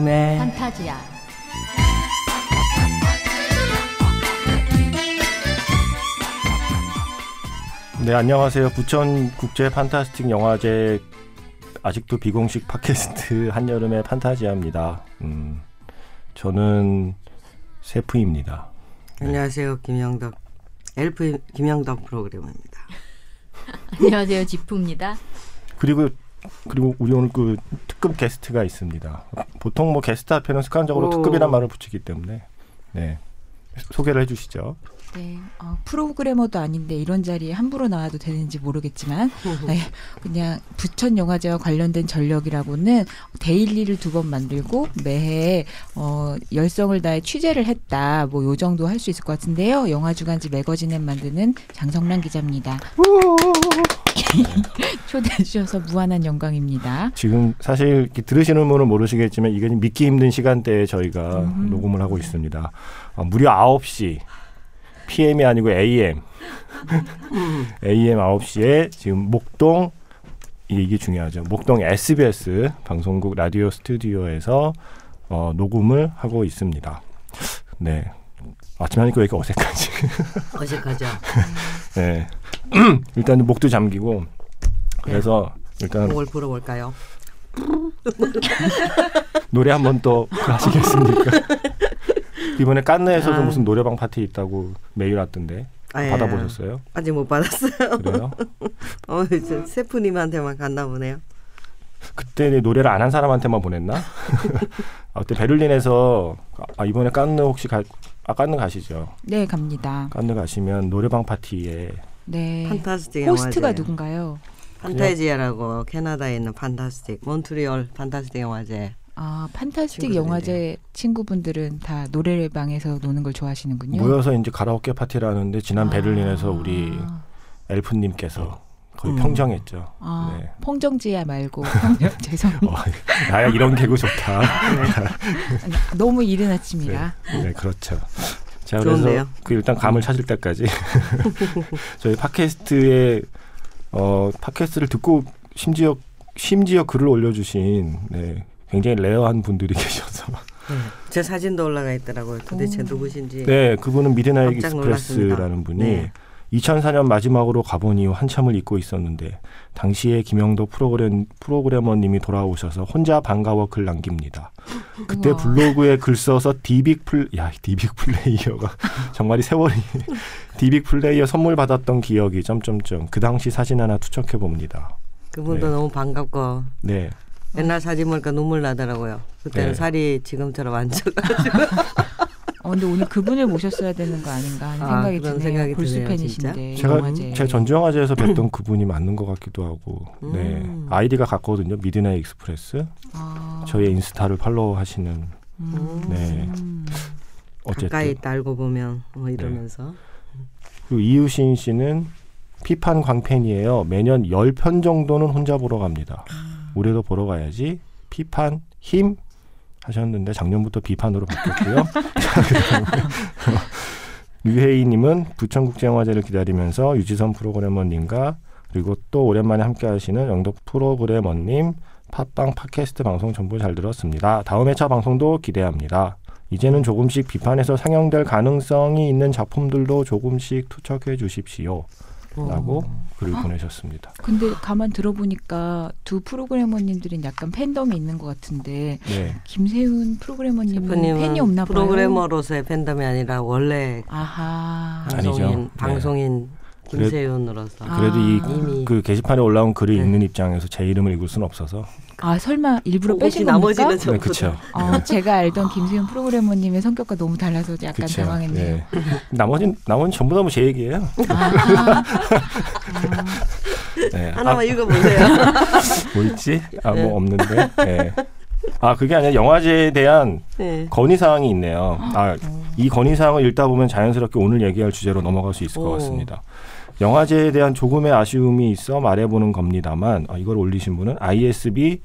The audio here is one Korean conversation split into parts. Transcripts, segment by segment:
한여름의 판타지야. 네, 안녕하세요. 부천 국제 판타스틱 영화제 아직도 비공식 팟캐스트 한여름의 판타지아입니다. 음, 저는 세프입니다. 안녕하세요 김영덕 엘프 김영덕 프로그래머입니다. 안녕하세요. 지프입니다. 그리고 그리고 우리 오늘 그 특급 게스트가 있습니다. 보통 뭐 게스트 앞에는 습관적으로 오. 특급이란 말을 붙이기 때문에 네 소개를 해주시죠. 네, 어, 프로그래머도 아닌데 이런 자리에 함부로 나와도 되는지 모르겠지만 네, 그냥 부천 영화제와 관련된 전력이라고는 데일리를 두 번 만들고 매해 어, 열성을 다해 취재를 했다. 뭐 요 정도 할 수 있을 것 같은데요. 영화 주간지 매거진을 만드는 장성란 기자입니다. 초대해 주셔서 무한한 영광입니다. 지금 사실 들으시는 분은 모르시겠지만 이게 믿기 힘든 시간대에 저희가 음. 녹음을 하고 있습니다. 어, 무려 9시 PM이 아니고 AM AM 9시에 지금 목동 이게, 이게 중요하죠. 목동 SBS 방송국 라디오 스튜디오에서 어, 녹음을 하고 있습니다. 네. 아침에 하니까 왜 이렇게 어색하지? 어색하죠. 네. 일단 목도 잠기고 그래서 일단 곡을 불어볼까요? 노래 한 번 또 하시겠습니까? 이번에 깐느에서도 아. 무슨 노래방 파티 있다고 메일 왔던데 아, 예. 받아보셨어요? 아직 못 받았어요. 그래요? 어, 이제 세프님한테만 갔나 보네요. 그때 노래를 안 한 사람한테만 보냈나? 아, 그때 베를린에서 아, 이번에 깐느 혹시 가, 아 깐느 가시죠? 네, 갑니다. 깐느 가시면 노래방 파티에 네. 판타스틱 호스트가 영화제. 누군가요? 판타지아라고 캐나다에 있는 판타스틱 몬트리올 판타스틱 영화제. 아, 판타스틱. 영화제 친구분들은 다 노래방에서 노는 걸 좋아하시는군요. 모여서 이제 가라오케 파티를 하는데 지난 아. 베를린에서 우리 엘프님께서 거의 음. 평정했죠. 아, 네. 퐁정지야 말고 평정 죄송합니다. 어, 나야 이런 개그 좋다. 너무 이른 아침이라. 네, 네, 그렇죠. 자, 좋은데요? 그래서 그 일단 감을 찾을 때까지 저희 팟캐스트에 어 팟캐스트를 듣고 심지어 심지어 글을 올려주신 네, 굉장히 rare한 분들이 계셔서 네. 제 사진도 올라가 있더라고요. 도대체 오. 누구신지. 네 그분은 미드나잇 익스프레스라는. 분이 네. 2004년 마지막으로 가본 이후 한참을 잊고 있었는데 당시에 김영도 프로그램 프로그래머님이 돌아오셔서 혼자 반가워 글 남깁니다. 그때. 블로그에 글 써서 디빅 플, 야 디빅 플레이어가 정말이 세월이 디빅 플레이어 선물 받았던 기억이 점점점 그 당시 사진 하나 투척해 봅니다. 그분도 네. 너무 반갑고 네, 옛날 사진 보니까 눈물 나더라고요. 그때는 네. 살이 지금처럼 안 쪄가지고. 어, 근데 오늘 그분을 모셨어야 되는 거 아닌가 하는 아, 생각이 드네요. 생각이 골수 팬이신데 제가 영화제. 제 전주영화제에서 뵀던 그분이 맞는 것 같기도 하고, 네 음. 아이디가 같거든요. 미드나잇 익스프레스 아, 저의 인스타를 팔로우하시는 음. 네. 어쨌든 가까이 알고 보면 뭐 이러면서. 그리고 이유신 씨는 피판 광팬이에요. 매년 10편 정도는 혼자 보러 갑니다. 올해도 보러 가야지. 피판 힘 하셨는데 작년부터 BIFAN으로 바뀌었고요. 유혜이님은 부천국제영화제를 기다리면서 유지선 프로그래머님과 그리고 또 오랜만에 함께하시는 영덕 프로그래머님 팟빵 팟캐스트 방송 전부 잘 들었습니다. 다음 회차 방송도 기대합니다. 이제는 조금씩 비판에서 상영될 가능성이 있는 작품들도 조금씩 투척해 주십시오. 라고 글을 보내셨습니다. 근데 가만 들어보니까 두 프로그래머님들은 약간 팬덤이 있는 것 같은데 네. 김세훈 프로그래머님은 팬이 없나 봐요. 프로그래머로서의 팬덤이 아니라 원래 아하. 아니죠. 방송인 네. 그래- 김세윤으로서 아. 그래도 이 이미 그 게시판에 올라온 글을 네. 읽는 입장에서 제 이름을 읽을 수는 없어서. 아 설마 일부러 빼신 겁니까? 나머지는 네, 그렇죠. 어, 제가 알던 김세훈 프로그래머님의 성격과 너무 달라서 약간 그렇죠. 당황했네요. 네. 나머지 나머지 전부 다 뭐 제 얘기예요. 아하. 네. 하나만 아, 읽어보세요. 뭐 있지? 아 네. 뭐 없는데. 네. 아 그게 아니라 영화제에 대한 네. 건의 사항이 있네요. 아, 이 건의 사항을 읽다 보면 자연스럽게 오늘 얘기할 주제로 넘어갈 수 있을 것 오. 같습니다. 영화제에 대한 조금의 아쉬움이 있어 말해보는 겁니다만 아, 이걸 올리신 분은 ISB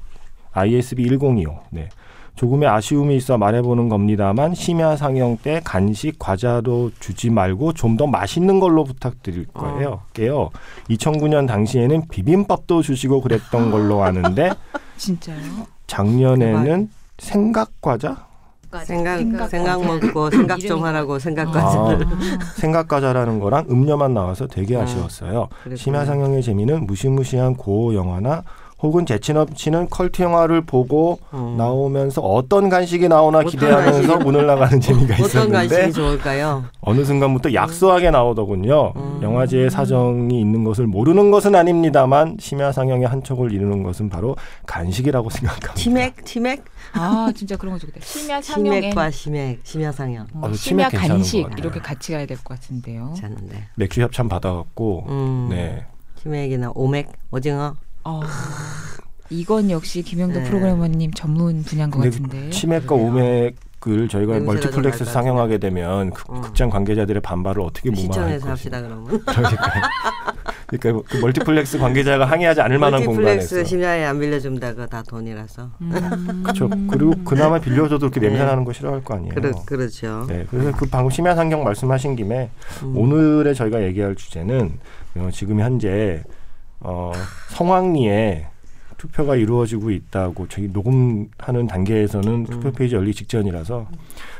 ISB 1025. 네. 조금의 아쉬움이 있어 말해보는 겁니다만 심야 상영 때 간식 과자로 주지 말고 좀 더 맛있는 걸로 부탁드릴 거예요. 게요. 2009년 당시에는 비빔밥도 주시고 그랬던 걸로 아는데 진짜요? 작년에는 생각 과자? 생각 생각 생각, 과자. 먹고 생각 좀 하라고 생각 아. 과자를 생각 과자라는 거랑 음료만 나와서 되게 음. 아쉬웠어요. 그랬구나. 심야 상영의 재미는 무시무시한 고어 영화나 혹은 재치 넘치는 컬트 영화를 보고 음. 나오면서 어떤 간식이 나오나 기대하면서 간식이- 문을 나가는 재미가 어떤 간식이 있었는데 좋을까요? 어느 순간부터 약소하게 나오더군요. 음. 영화제의 사정이 있는 것을 모르는 것은 아닙니다만 심야 상영의 한 척을 이루는 것은 바로 간식이라고 생각합니다. 치맥 치맥 아 진짜 그런 거 좋겠다. 심야 상영엔 치맥과 심맥 심야 상영 어, 어, 심야 치맥 간식. 이렇게 같이 가야 될 것 같은데요. 괜찮은데. 맥주 협찬 받아갖고 음. 네 치맥이나 오맥 오징어 어, 이건 역시 김영도 네. 프로그래머님 전문 분야인 것 같은데. 치맥과 오맥을 저희가 멀티플렉스 상영하게 되면 극, 음. 극장 관계자들의 반발을 어떻게 무마할 것인가. 합시다 그러면. 그러니까요. 그러니까 그 멀티플렉스 관계자가 항의하지 않을 만한 멀티플렉스 공간에서. 심야에 안 빌려준다 그거 다 돈이라서. 음. 그렇죠. 그리고 그나마 빌려줘도 그렇게 네. 냄새 나는 거 싫어할 거 아니에요. 그렇 그렇죠. 네, 그래서 그 방금 심야 상영 말씀하신 김에 음. 오늘의 저희가 얘기할 주제는 어, 지금 현재 어, 성황리에 투표가 이루어지고 있다고 저희 녹음하는 단계에서는 투표 페이지 열리기 직전이라서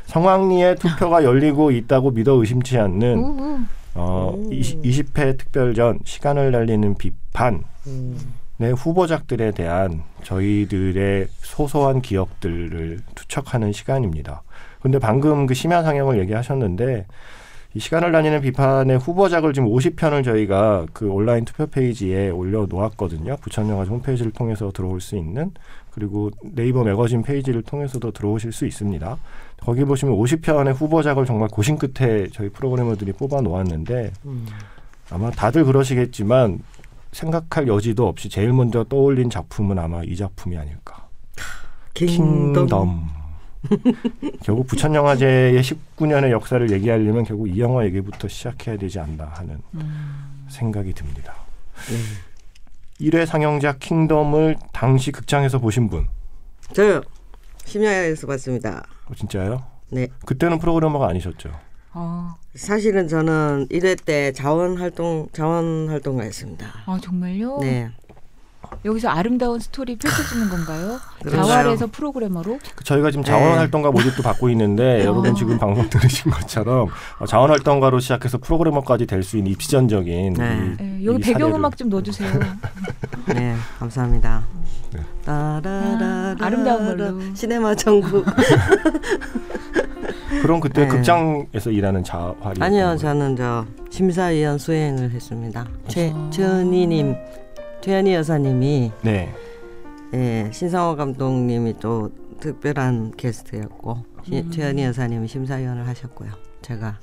성황리에 투표가 열리고 있다고 믿어 의심치 않는. 어, 음. 20, 20 회 특별전 시간을 날리는 비판 음. 내 후보작들에 대한 저희들의 소소한 기억들을 투척하는 시간입니다. 근데 방금 그 심야 상영을 얘기하셨는데 이 시간을 다니는 비판의 후보작을 지금 50편을 저희가 그 온라인 투표 페이지에 올려 놓았거든요. 부천영화제 홈페이지를 통해서 들어올 수 있는 그리고 네이버 매거진 페이지를 통해서도 들어오실 수 있습니다. 거기 보시면 50편의 후보작을 정말 고심 끝에 저희 프로그래머들이 뽑아 놓았는데 음. 아마 다들 그러시겠지만 생각할 여지도 없이 제일 먼저 떠올린 작품은 아마 이 작품이 아닐까. 킹덤. 킹덤. 결국 부천 영화제의 19년의 역사를 얘기하려면 결국 이 영화 얘기부터 시작해야 되지 않나 하는 음. 생각이 듭니다. 음. 1회 상영작 킹덤을 당시 극장에서 보신 분. 저요. 심야에서 봤습니다. 어, 진짜요? 네. 그때는 프로그래머가 아니셨죠? 어, 사실은 저는 1회 때 자원 활동 자원 활동가였습니다. 아 정말요? 네. 여기서 아름다운 스토리 펼쳐주는 건가요? 그런가요? 자활에서 프로그래머로? 그 저희가 지금 네. 자원활동가 모집도 받고 있는데 어. 여러분 지금 방송 들으신 것처럼 어, 자원활동가로 시작해서 프로그래머까지 될 수 있는 입시전적인 네. 이, 네, 여기 배경음악 좀 넣어주세요. 네. 감사합니다. 네. 아, 아름다운 걸로. 시네마 전국. 그럼 그때 네. 극장에서 일하는 자활이 아니요, 저는 저 심사위원 수행을 했습니다. 최 아. 최은희님, 최은희 여사님이 네. 예, 신상호 감독님이 또 특별한 게스트였고 시- 음. 최은희 여사님이 심사위원을 하셨고요. 제가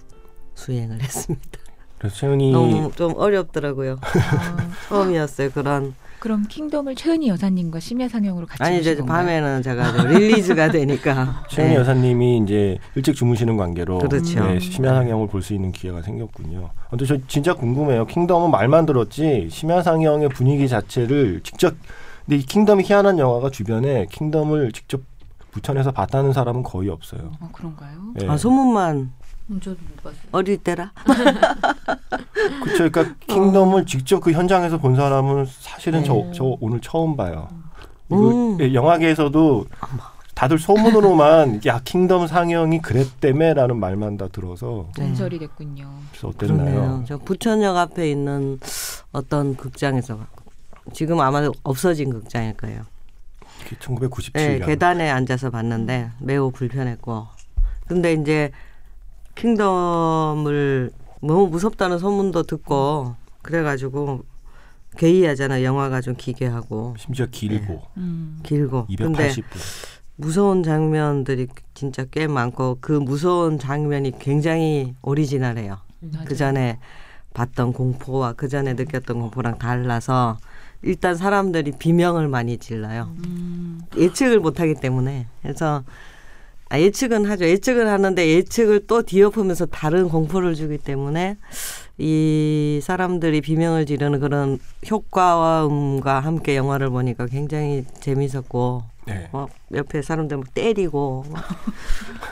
수행을 했습니다. 그래서 최은희 너무 좀 어렵더라고요. 아, 처음이었어요. 그런 그럼 킹덤을 최은희 여사님과 심야 상영으로 같이 아니 이제 건가요? 밤에는 제가 좀 릴리즈가 되니까 최은희 네. 여사님이 이제 일찍 주무시는 관계로 그렇죠. 네, 심야 상영을 볼 수 있는 기회가 생겼군요. 아, 근데 저 진짜 궁금해요. 킹덤은 말만 들었지 심야 상영의 분위기 자체를 직접 근데 이 킹덤이 희한한 영화가 주변에 킹덤을 직접 부천에서 봤다는 사람은 거의 없어요. 어, 그런가요? 네. 아, 소문만 음, 저도 못 봤어요. 어릴 때라. 그렇죠. 그러니까 킹덤을 직접 그 현장에서 본 사람은 사실은 저, 네. 저 오늘 처음 봐요. 이거 음. 예, 영화계에서도 다들 소문으로만 야 킹덤 상영이 그랬대매라는 말만 다 들어서 네. 전설이 됐군요. 그래서 어땠나요? 그러네요. 저 부천역 앞에 있는 어떤 극장에서 지금 아마 없어진 극장일 거예요. 1997년. 네, 계단에 앉아서 봤는데 매우 불편했고. 근데 이제 킹덤을 너무 무섭다는 소문도 듣고 그래가지고 개의하잖아. 영화가 좀 기괴하고 심지어 길고 음. 길고. 근데 280분. 무서운 장면들이 진짜 꽤 많고 그 무서운 장면이 굉장히 오리지널해요. 맞아요. 그 전에 봤던 공포와 그 전에 느꼈던 공포랑 달라서 일단 사람들이 비명을 많이 질러요. 음. 예측을 못하기 때문에 그래서 아, 예측은 하죠. 예측을 하는데 예측을 또 뒤엎으면서 다른 공포를 주기 때문에 이 사람들이 비명을 지르는 그런 효과와 음과 함께 영화를 보니까 굉장히 재밌었고 네. 막 옆에 사람들 막 때리고 막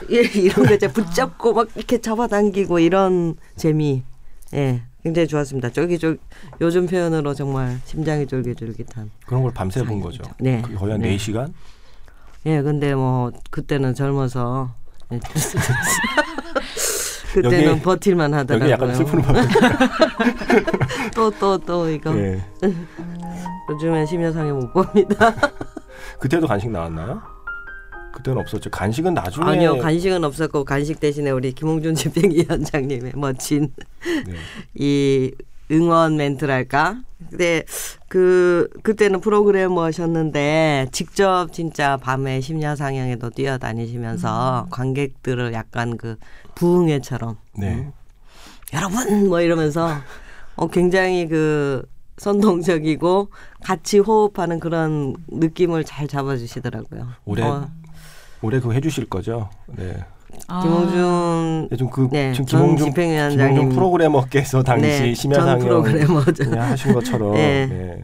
이- 이런 거 이제 붙잡고 막 이렇게 잡아당기고 이런 재미 예 굉장히 좋았습니다. 저기 저 요즘 표현으로 정말 심장이 쫄깃쫄깃한 그런 걸 밤새 본 거죠. 네. 거의 한 네. 4시간? 예, 근데 뭐 그때는 젊어서 그때는 여기- 버틸만 하더라고요. 약간 슬픈 음 또또 또 이거 예. 요즘엔 심야상에 못 봅니다. 그때도 간식 나왔나요? 그때는 없었죠. 간식은 나중에 아니요, 간식은 없었고 간식 대신에 우리 김홍준 집행위원장님의 멋진 네. 이 응원 멘트랄까? 근데 그 그때는 프로그래머셨는데 직접 진짜 밤에 심야 상영에도 뛰어다니시면서 관객들을 약간 그 부흥회처럼 네. 음, 여러분 뭐 이러면서 어 굉장히 그 선동적이고 같이 호흡하는 그런 느낌을 잘 잡아주시더라고요. 올해 어, 올해 그거 해주실 거죠? 네. 아. 김홍준 네, 좀그 네, 지금 전 김홍준 집행위원장님 김홍준 프로그래머께서 당시 네, 심야 전 상영 프로그래머죠. 그냥 하신 것처럼 네.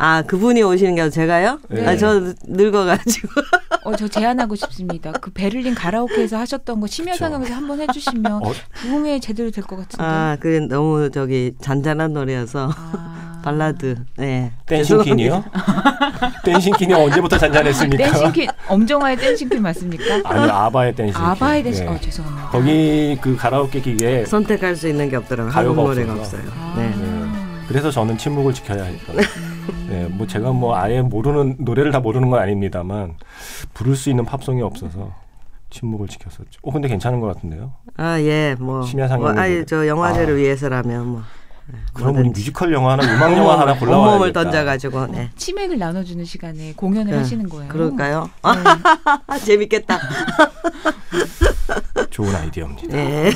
네. 아 그분이 오시는 게 아니라 제가요? 네. 아저 늙어가지고 어, 저 제안하고 싶습니다. 그 베를린 가라오케에서 하셨던 거 심야 그쵸. 상영에서 한번 해주시면 어, 부흥회 제대로 될 것 같은데. 아 그게 너무 저기 잔잔한 노래여서 아. 발라드. 네. 댄싱퀸이요? 댄싱퀸이 언제부터 잔잔했습니까? 댄싱퀸 엄정화의 댄싱퀸 맞습니까? 아니 아바의 댄싱퀸. 아바의 댄싱. 네. 어 죄송합니다. 거기 그 가라오케 기계 선택할 수 있는 게 없더라고요. 가요가 한국 노래가. 없어요. 아. 네. 네. 그래서 저는 침묵을 지켜야 했던. 음. 네, 뭐 제가 뭐 아예 모르는 노래를 다 모르는 건 아닙니다만 부를 수 있는 팝송이 없어서 침묵을 지켰었죠. 어 근데 괜찮은 것 같은데요. 아 예, 뭐. 심야 상영으로 뭐, 아니 저 영화제를 아. 위해서라면 뭐. 네, 그럼 우리. 뮤지컬 영화나 음악 영화 하나 온몸을 골라와야겠다. 던져가지고. 네. 치맥을 나눠주는 시간에 공연을 네. 하시는 거예요. 그럴까요? 네. 아, 재밌겠다. 좋은 아이디어입니다. 네.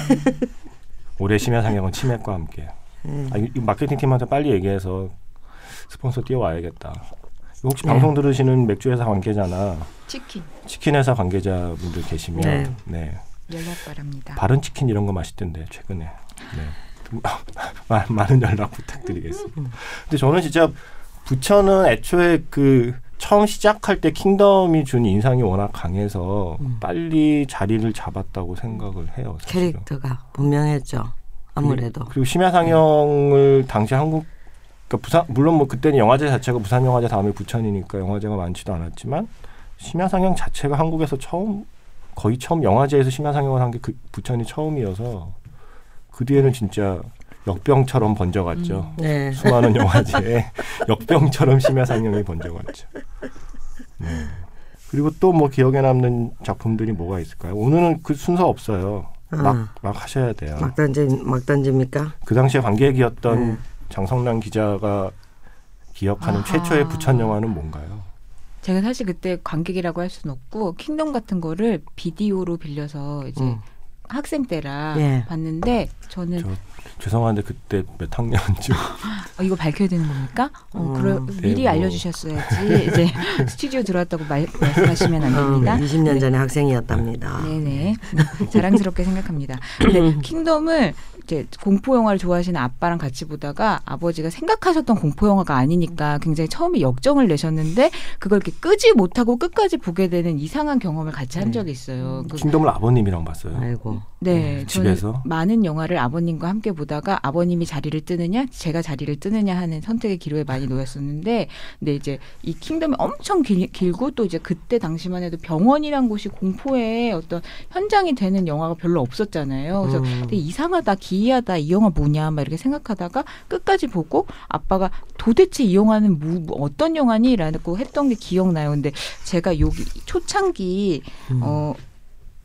올해 심야 상영은 치맥과 함께. 네. 아, 이, 이 마케팅 팀한테 빨리 얘기해서 스폰서 띄워와야겠다. 이거 혹시 네. 방송 들으시는 맥주 회사 관계자나 치킨 치킨 회사 관계자분들 계시면 네. 네. 연락 바랍니다. 바른 치킨 이런 거 맛있던데 최근에 네. 마- 많은 연락 부탁드리겠습니다. 근데 저는 진짜 부천은 애초에 그 처음 시작할 때 킹덤이 준 인상이 워낙 강해서 음. 빨리 자리를 잡았다고 생각을 해요. 사실은. 캐릭터가 분명했죠. 아무래도. 그리고 심야 상영을 당시 한국 그러니까 부산 물론 뭐 그때는 영화제 자체가 부산 영화제 다음에 부천이니까 영화제가 많지도 않았지만 심야 상영 자체가 한국에서 처음 거의 처음 영화제에서 심야 상영을 한 게 그 부천이 처음이어서 그 뒤에는 진짜 역병처럼 번져갔죠. 네. 수많은 영화제에 역병처럼 심야 상영이 번져갔죠. 네. 그리고 또 뭐 기억에 남는 작품들이 뭐가 있을까요? 오늘은 그 순서 없어요. 막, 아. 막 하셔야 돼요. 막 던지 막 던집니까? 그 당시에 관객이었던 네. 장성란 기자가 기억하는 아하. 최초의 부천 영화는 뭔가요? 제가 사실 그때 관객이라고 할 수는 없고 킹덤 같은 거를 비디오로 빌려서 이제 음. 학생 때라 예. 봤는데 저는 저 죄송한데 그때 몇 학년쯤 어, 이거 밝혀야 되는 겁니까? 어, 음. 그러, 네, 미리 뭐. 알려주셨어야지 이제 스튜디오 들어왔다고 말, 말씀하시면 안 됩니다. 어, 20년 전에 학생이었답니다. 네네 자랑스럽게 생각합니다. 근데 킹덤을 이제 공포 영화를 좋아하시는 아빠랑 같이 보다가 아버지가 생각하셨던 공포 영화가 아니니까 굉장히 처음에 역정을 내셨는데 그걸 이렇게 끄지 못하고 끝까지 보게 되는 이상한 경험을 같이 한 네. 적이 있어요. 그- 킹덤을 아버님이랑 봤어요. 아이고. 네, 음, 저는 집에서? 많은 영화를 아버님과 함께 보다가 아버님이 자리를 뜨느냐, 제가 자리를 뜨느냐 하는 선택의 기로에 많이 놓였었는데, 근데 이제 이 킹덤이 엄청 길, 길고 또 이제 그때 당시만 해도 병원이란 곳이 공포의 어떤 현장이 되는 영화가 별로 없었잖아요. 그래서 음. 되게 이상하다, 기이하다, 이 영화 뭐냐, 막 이렇게 생각하다가 끝까지 보고 아빠가 도대체 이 영화는 뭐, 뭐 어떤 영화니? 라고 했던 게 기억나요. 근데 제가 여기 초창기 음. 어,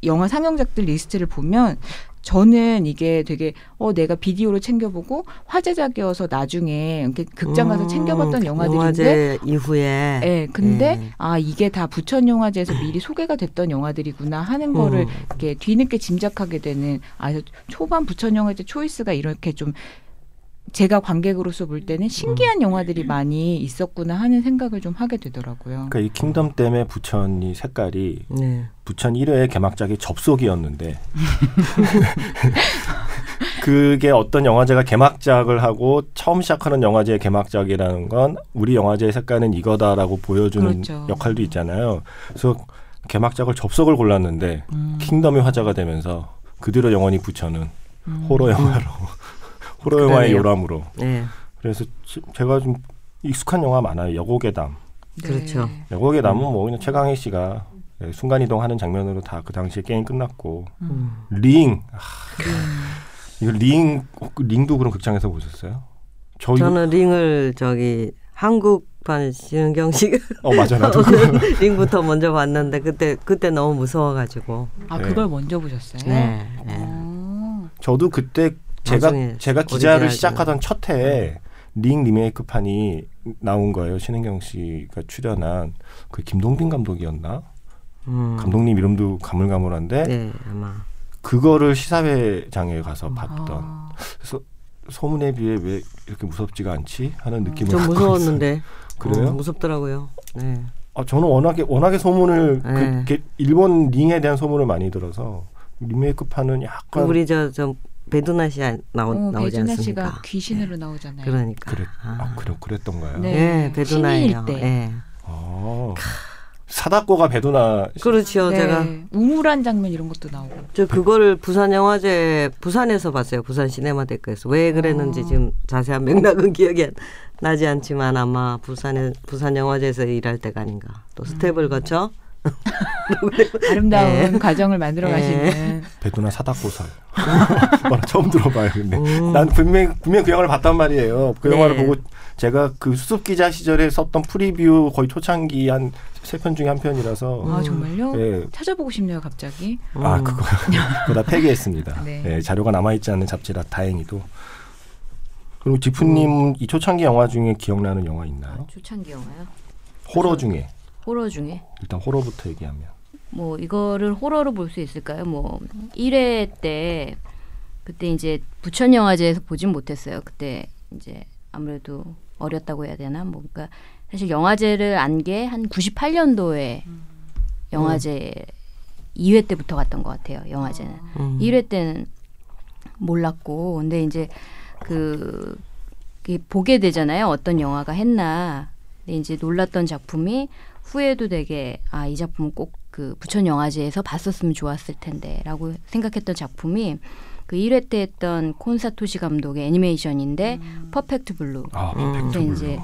영화 상영작들 리스트를 보면 저는 이게 되게 어 내가 비디오로 챙겨보고 화제작이어서 나중에 이렇게 극장 가서 음, 챙겨봤던 영화들인데 영화제 이후에. 예, 근데 네. 아 이게 다 부천 영화제에서 미리 소개가 됐던 영화들이구나 하는 거를 음. 이렇게 뒤늦게 짐작하게 되는 아 초반 부천 영화제 초이스가 이렇게 좀 제가 관객으로서 볼 때는 음. 신기한 영화들이 많이 있었구나 하는 생각을 좀 하게 되더라고요. 그러니까 이 킹덤 때문에 부천이 색깔이 네. 부천 1회 개막작이 접속이었는데 그게 어떤 영화제가 개막작을 하고 처음 시작하는 영화제의 개막작이라는 건 우리 영화제의 색깔은 이거다라고 보여주는 그렇죠. 역할도 있잖아요. 그래서 개막작을 접속을 골랐는데 음. 킹덤이 화제가 되면서 그 뒤로 영원히 부천은 음. 호러 영화로 호러 영화의 그러네요. 요람으로 네. 그래서 지- 제가 좀 익숙한 영화 많아요. 여고괴담. 네. 그렇죠. 여고괴담은 뭐 그냥 최강희 씨가 예, 순간 이동하는 장면으로 다 그 당시에 게임 끝났고 음. 링 아, 이거 링 링도 그럼 극장에서 보셨어요? 저 이거- 저는 링을 저기 한국판 신은경 씨가 어 맞아 나도 링부터 먼저 봤는데 그때 그때 너무 무서워가지고. 아 네. 그걸 먼저 보셨어요? 네. 네. 어. 저도 그때 제가 제가 기자를 시작하던 첫 해에 링 리메이크판이 나온 거예요. 신은경 씨가 출연한 그 김동빈 감독이었나? 음. 감독님 이름도 가물가물한데 네 아마. 그거를 시사회장에 가서 봤던 아. 그래서 소문에 비해 왜 이렇게 무섭지가 않지 하는 느낌을 좀 무서웠는데. 그래요? 어, 무섭더라고요. 네. 아, 저는 워낙에 워낙에 소문을 그, 네. 게- 일본 링에 대한 소문을 많이 들어서 리메이크판은 그 약간 우리 저저 배두나 씨 나오, 어, 나오지 배준하 않습니까? 씨가 귀신으로 나오잖아요. 그러니까. 그랬 아, 그래 그랬던가요? 네. 예, 배두나예요. 때. 예. 아, 사다코가 배도나 그렇죠. 네. 제가 우물한 장면 이런 것도 나오고. 저 그거를 부산 영화제 부산에서 봤어요. 부산 시네마테크에서 왜 그랬는지 어. 지금 자세한 맥락은 기억이 안- 나지 않지만 아마 부산에 부산 영화제에서 일할 때가 아닌가. 또 스텝을 음. 거쳐 아름다운 네. 과정을 만들어 네. 가시는. 배도나 사다코살. 와, 처음 들어봐요. 근데 음. 난 분명 분명 그 영화를 봤단 말이에요. 그 네. 영화를 보고 제가 그 수습 기자 시절에 썼던 프리뷰 거의 초창기 한 세 편 중에 한 편이라서 아 정말요? 예. 찾아보고 싶네요, 갑자기. 아 음. 그거 그거 다 폐기했습니다. 네. 예, 자료가 남아 있지 않는 잡지라 다행히도. 그리고 지프님 이 초창기 영화 중에 기억나는 영화 있나요? 초창기 영화요. 호러 중에 호러 중에 일단 호러부터 얘기하면 뭐 이거를 호러로 볼 수 있을까요? 뭐 1회 때 그때 이제 부천 영화제에서 보진 못했어요. 그때 이제 아무래도 어렸다고 해야 되나? 뭐 그러니까 사실 영화제를 안 게 한 98년도에 영화제 2회 때부터 갔던 것 같아요. 영화제는. 음. 1회 때는 몰랐고 근데 이제 그 보게 되잖아요. 어떤 영화가 했나. 근데 이제 놀랐던 작품이 후에도 되게 아 이 작품 꼭 그 부천 영화제에서 봤었으면 좋았을 텐데라고 생각했던 작품이 그 1회 때 했던 콘사토시 감독의 애니메이션인데 퍼펙트 블루. 아 음. 퍼펙트 그래서 블루. 이제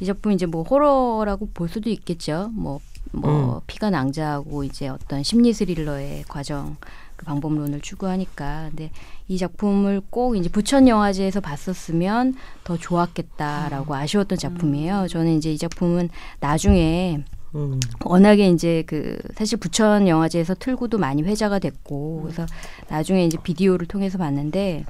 이 작품 이제 뭐 호러라고 볼 수도 있겠죠. 뭐, 뭐 음. 피가 낭자하고 이제 어떤 심리 스릴러의 과정 그 방법론을 추구하니까. 근데 이 작품을 꼭 이제 부천 영화제에서 봤었으면 더 좋았겠다라고 아쉬웠던 작품이에요. 저는 이제 이 작품은 나중에 음. 워낙에 이제 그 사실 부천 영화제에서 틀고도 많이 회자가 됐고 그래서 나중에 이제 비디오를 통해서 봤는데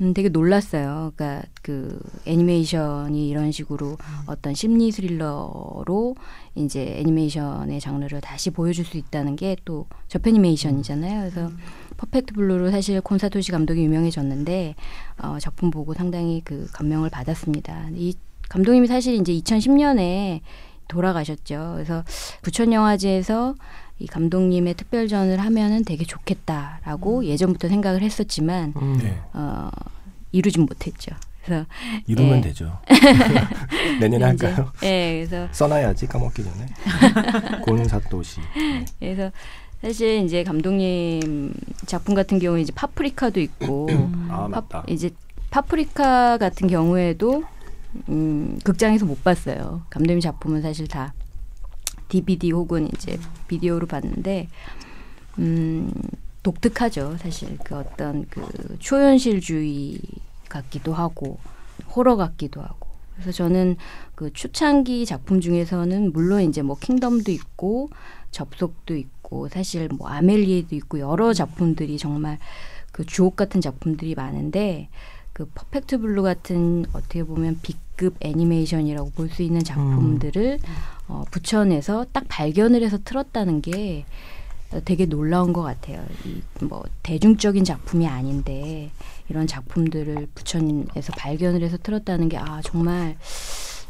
음 되게 놀랐어요. 그러니까 그 애니메이션이 이런 식으로 어떤 심리 스릴러로 이제 애니메이션의 장르를 다시 보여줄 수 있다는 게 또 저패니메이션이잖아요. 그래서 퍼펙트 블루로 사실 콘사토시 감독이 유명해졌는데 어, 작품 보고 상당히 그 감명을 받았습니다. 이 감독님이 사실 이제 2010년에 돌아가셨죠. 그래서 부천 영화제에서 이 감독님의 특별전을 하면은 되게 좋겠다라고 예전부터 생각을 했었지만 음. 네. 어, 이루진 못했죠. 그래서 이루면 예. 되죠. 내년에 할까요? 예, 그래서 써놔야지 까먹기 전에. 곤사토시. 네. 그래서 사실 이제 감독님 작품 같은 경우에 이제 파프리카도 있고 아 파, 맞다. 이제 파프리카 같은 경우에도 음, 극장에서 못 봤어요. 감독님 작품은 사실 다 DVD 혹은 이제 비디오로 봤는데 음, 독특하죠. 사실 그 어떤 그 초현실주의 같기도 하고 호러 같기도 하고. 그래서 저는 그 초창기 작품 중에서는 물론 이제 뭐 킹덤도 있고 접속도 있고 사실 뭐 아멜리에도 있고 여러 작품들이 정말 그 주옥 같은 작품들이 많은데 그 퍼펙트 블루 같은 어떻게 보면 B급 애니메이션이라고 볼 수 있는 작품들을 어, 부천에서 딱 발견을 해서 틀었다는 게 되게 놀라운 것 같아요. 이 뭐 대중적인 작품이 아닌데 이런 작품들을 부천에서 발견을 해서 틀었다는 게 아 정말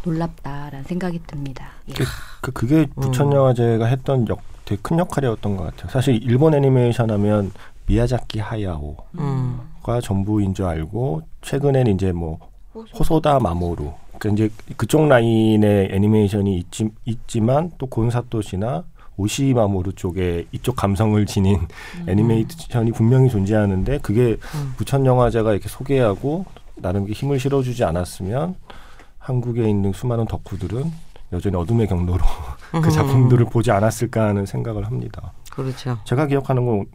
놀랍다라는 생각이 듭니다. 예. 그 그게 부천 영화제가 했던 역 되게 큰 역할이었던 것 같아요. 사실 일본 애니메이션 하면 미야자키 하야오 가 음. 전부인 줄 알고 최근에는 이제 뭐 호소다 마모루 그 이제 그쪽 라인의 애니메이션이 있지, 있지 만 또 곤사토시나 오시 마모루 쪽에 이쪽 감성을 지닌 애니메이션이 분명히 존재하는데 그게 음. 부천 영화제가 이렇게 소개하고 나름 힘을 실어주지 않았으면 한국에 있는 수많은 덕후들은 여전히 어둠의 경로로 그 음. 작품들을 보지 않았을까 하는 생각을 합니다. 그렇죠. 제가 기억하는 건